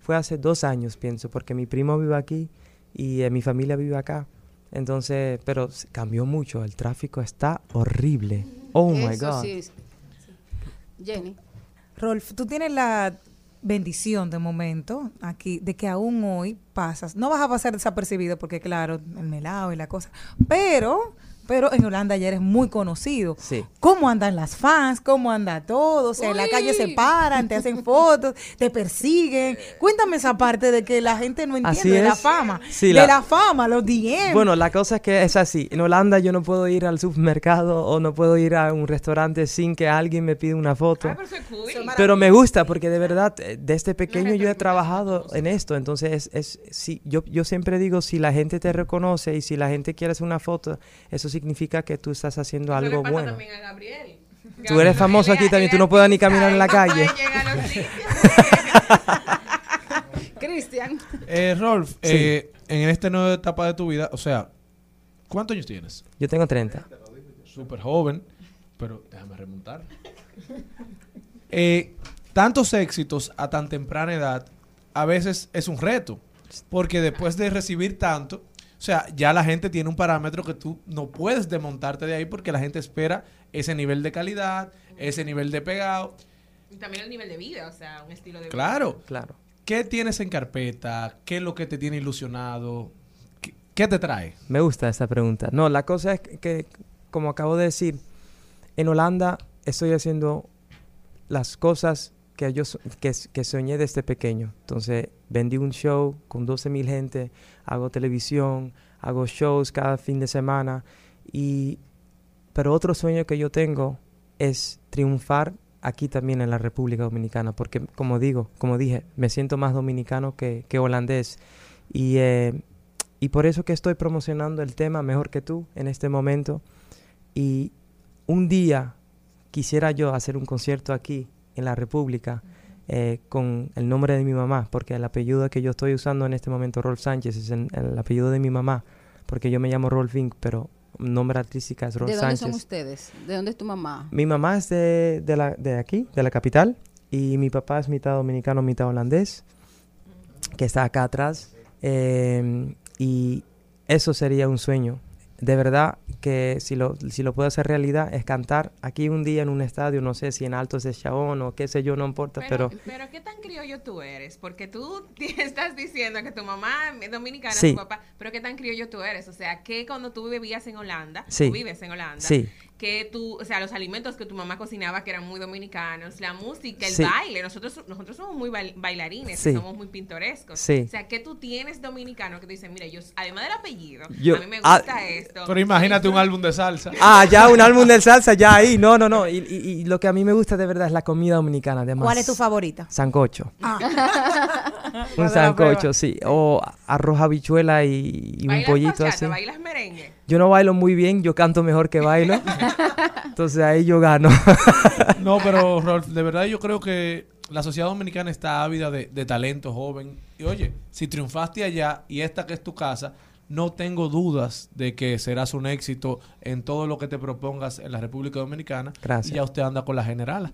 fue hace dos años pienso, porque mi primo vive aquí y eh, mi familia vive acá. Entonces, pero cambió mucho, el tráfico está horrible. Oh my God. sí. Jenny. Rolf, tú tienes la bendición de momento aquí de que aún hoy pasas, no vas a pasar desapercibido porque claro, el melado y la cosa, pero pero en Holanda ya eres muy conocido. Sí. ¿Cómo andan las fans? ¿Cómo anda todo? O sea, en la calle se paran, te hacen fotos, te persiguen. Cuéntame esa parte de que la gente no entiende Así de la fama. Sí, de la- la, fama, los DM. Bueno, la cosa es que es así. En Holanda yo no puedo ir al supermercado o no puedo ir a un restaurante sin que alguien me pida una foto. Pero me gusta porque de verdad, eh, desde pequeño yo he trabajado en esto. Entonces, es, es, sí, yo, yo siempre digo, si la gente te reconoce y si la gente quiere hacer una foto, eso significa que tú estás haciendo Eso le algo pasa bueno. también a Gabriel. Tú eres famoso aquí también, tú no puedes ni caminar en la calle. *laughs* Cristian. Eh, Rolf, Sí. eh, en esta nueva etapa de tu vida, o sea, ¿cuántos años tienes? Yo tengo 30. Súper joven, pero déjame remontar. Eh, tantos éxitos a tan temprana edad a veces es un reto, porque después de recibir tanto, o sea, ya la gente tiene un parámetro que tú no puedes desmontarte de ahí porque la gente espera ese nivel de calidad, ese nivel de pegado. Y también el nivel de vida, o sea, un estilo de vida. Claro. Claro. ¿Qué tienes en carpeta? ¿Qué es lo que te tiene ilusionado? ¿Qué, qué te trae? Me gusta esta pregunta. No, la cosa es que, como acabo de decir, en Holanda estoy haciendo las cosas que yo que, que soñé desde pequeño. Entonces, vendí un show con 12 mil gente, hago televisión, hago shows cada fin de semana. Y, pero otro sueño que yo tengo es triunfar aquí también en la República Dominicana, porque como digo, como dije, me siento más dominicano que, que holandés. Y, eh, y por eso que estoy promocionando el tema mejor que tú en este momento. Y un día quisiera yo hacer un concierto aquí en la República eh, con el nombre de mi mamá, porque el apellido que yo estoy usando en este momento, Rolf Sánchez, es el, el apellido de mi mamá, porque yo me llamo Rolf Inc., pero nombre artística es Rolf ¿De dónde Sánchez. son ustedes? ¿De dónde es tu mamá? Mi mamá es de, de, la, de aquí, de la capital, y mi papá es mitad dominicano, mitad holandés, que está acá atrás. eh, y eso sería un sueño. De verdad que si lo, si lo puedo hacer realidad es cantar aquí un día en un estadio, no sé si en Altos de Chabón o qué sé yo, no importa, pero... Pero, pero ¿qué tan criollo tú eres? Porque tú *laughs* estás diciendo que tu mamá es dominicana, Sí. tu papá, pero ¿qué tan criollo tú eres? O sea, que cuando tú vivías en Holanda, Sí. tú vives en Holanda, Sí. Que tú, o sea, los alimentos que tu mamá cocinaba que eran muy dominicanos, la música, el Sí. baile, nosotros nosotros somos muy bail- bailarines, Sí. somos muy pintorescos. Sí. O sea, que tú tienes dominicano que te dicen, mira, yo además del apellido, Yo- a mí me ah, gusta esto. Pero imagínate un álbum de salsa. Ah, ya un álbum de salsa, ya ahí. No, no, no. Y, y- y lo que a mí me gusta de verdad es la comida dominicana. Además, ¿Cuál es tu favorita? Sancocho. Ah. *laughs* Un sancocho, sí. O arroz habichuela y, y un ¿Bailas pollito bachata, así. bailas merengue? Yo no bailo muy bien, yo canto mejor que bailo. *laughs* Entonces ahí yo gano. *laughs* No, pero Rolf, de verdad yo creo que la sociedad dominicana está ávida de, de talento joven. Y oye, si triunfaste allá y esta que es tu casa, no tengo dudas de que serás un éxito en todo lo que te propongas en la República Dominicana. Gracias. Y ya usted anda con la generala.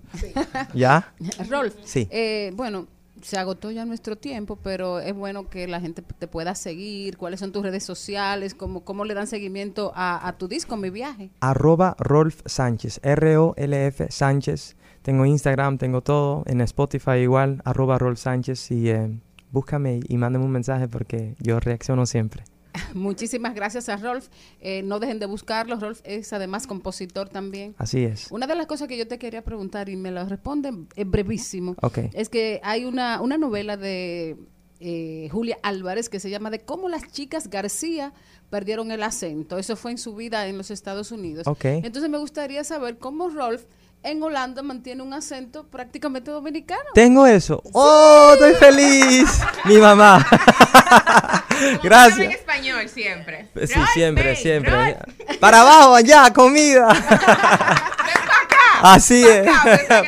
¿Ya? Rolf, Sí. eh, bueno, se agotó ya nuestro tiempo, pero es bueno que la gente te pueda seguir. ¿Cuáles son tus redes sociales? ¿Cómo, cómo le dan seguimiento a, a tu disco, mi viaje? Arroba Rolf Sánchez, R-O-L-F Sánchez. Tengo Instagram, tengo todo. En Spotify igual, arroba Rolf Sánchez. Y eh, búscame y mándame un mensaje porque yo reacciono siempre. *laughs* Muchísimas gracias a Rolf. Eh, no dejen de buscarlo. Rolf es además compositor también. Así es. Una de las cosas que yo te quería preguntar y me lo responden es brevísimo. Ok. Es que hay una, una novela de eh, Julia Álvarez que se llama De cómo las chicas García perdieron el acento. Eso fue en su vida en los Estados Unidos. Entonces me gustaría saber cómo Rolf en Holanda mantiene un acento prácticamente dominicano. Tengo eso. ¡Oh, estoy feliz! Mi mamá. *laughs* en Gracias. español siempre. Sí, siempre, siempre. Para abajo, allá, comida. *laughs* Así es.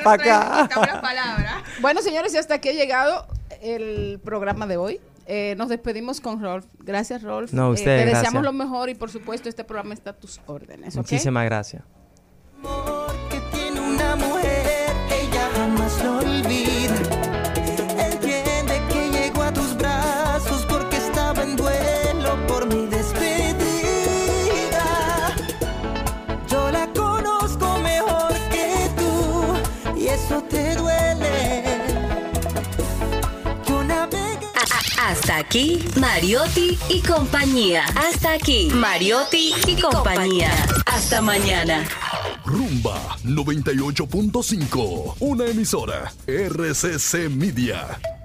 Para *laughs* acá. Bueno, señores, y hasta aquí ha llegado el programa de hoy. Eh, nos despedimos con Rolf. Gracias, Rolf. No, Eh, ustedes, te deseamos gracias. lo mejor y, por supuesto, este programa está a tus órdenes. ¿ok? Muchísimas gracias. Jamás lo olvida. Entiende que llegó a tus brazos porque estaba en duelo por mi despedida. Yo la conozco mejor que tú y eso te duele. Yo navegué. Hasta aquí, Mariotti y compañía. Hasta aquí, Mariotti y compañía. Hasta mañana. Rumba 98.5, una emisora RCC Media.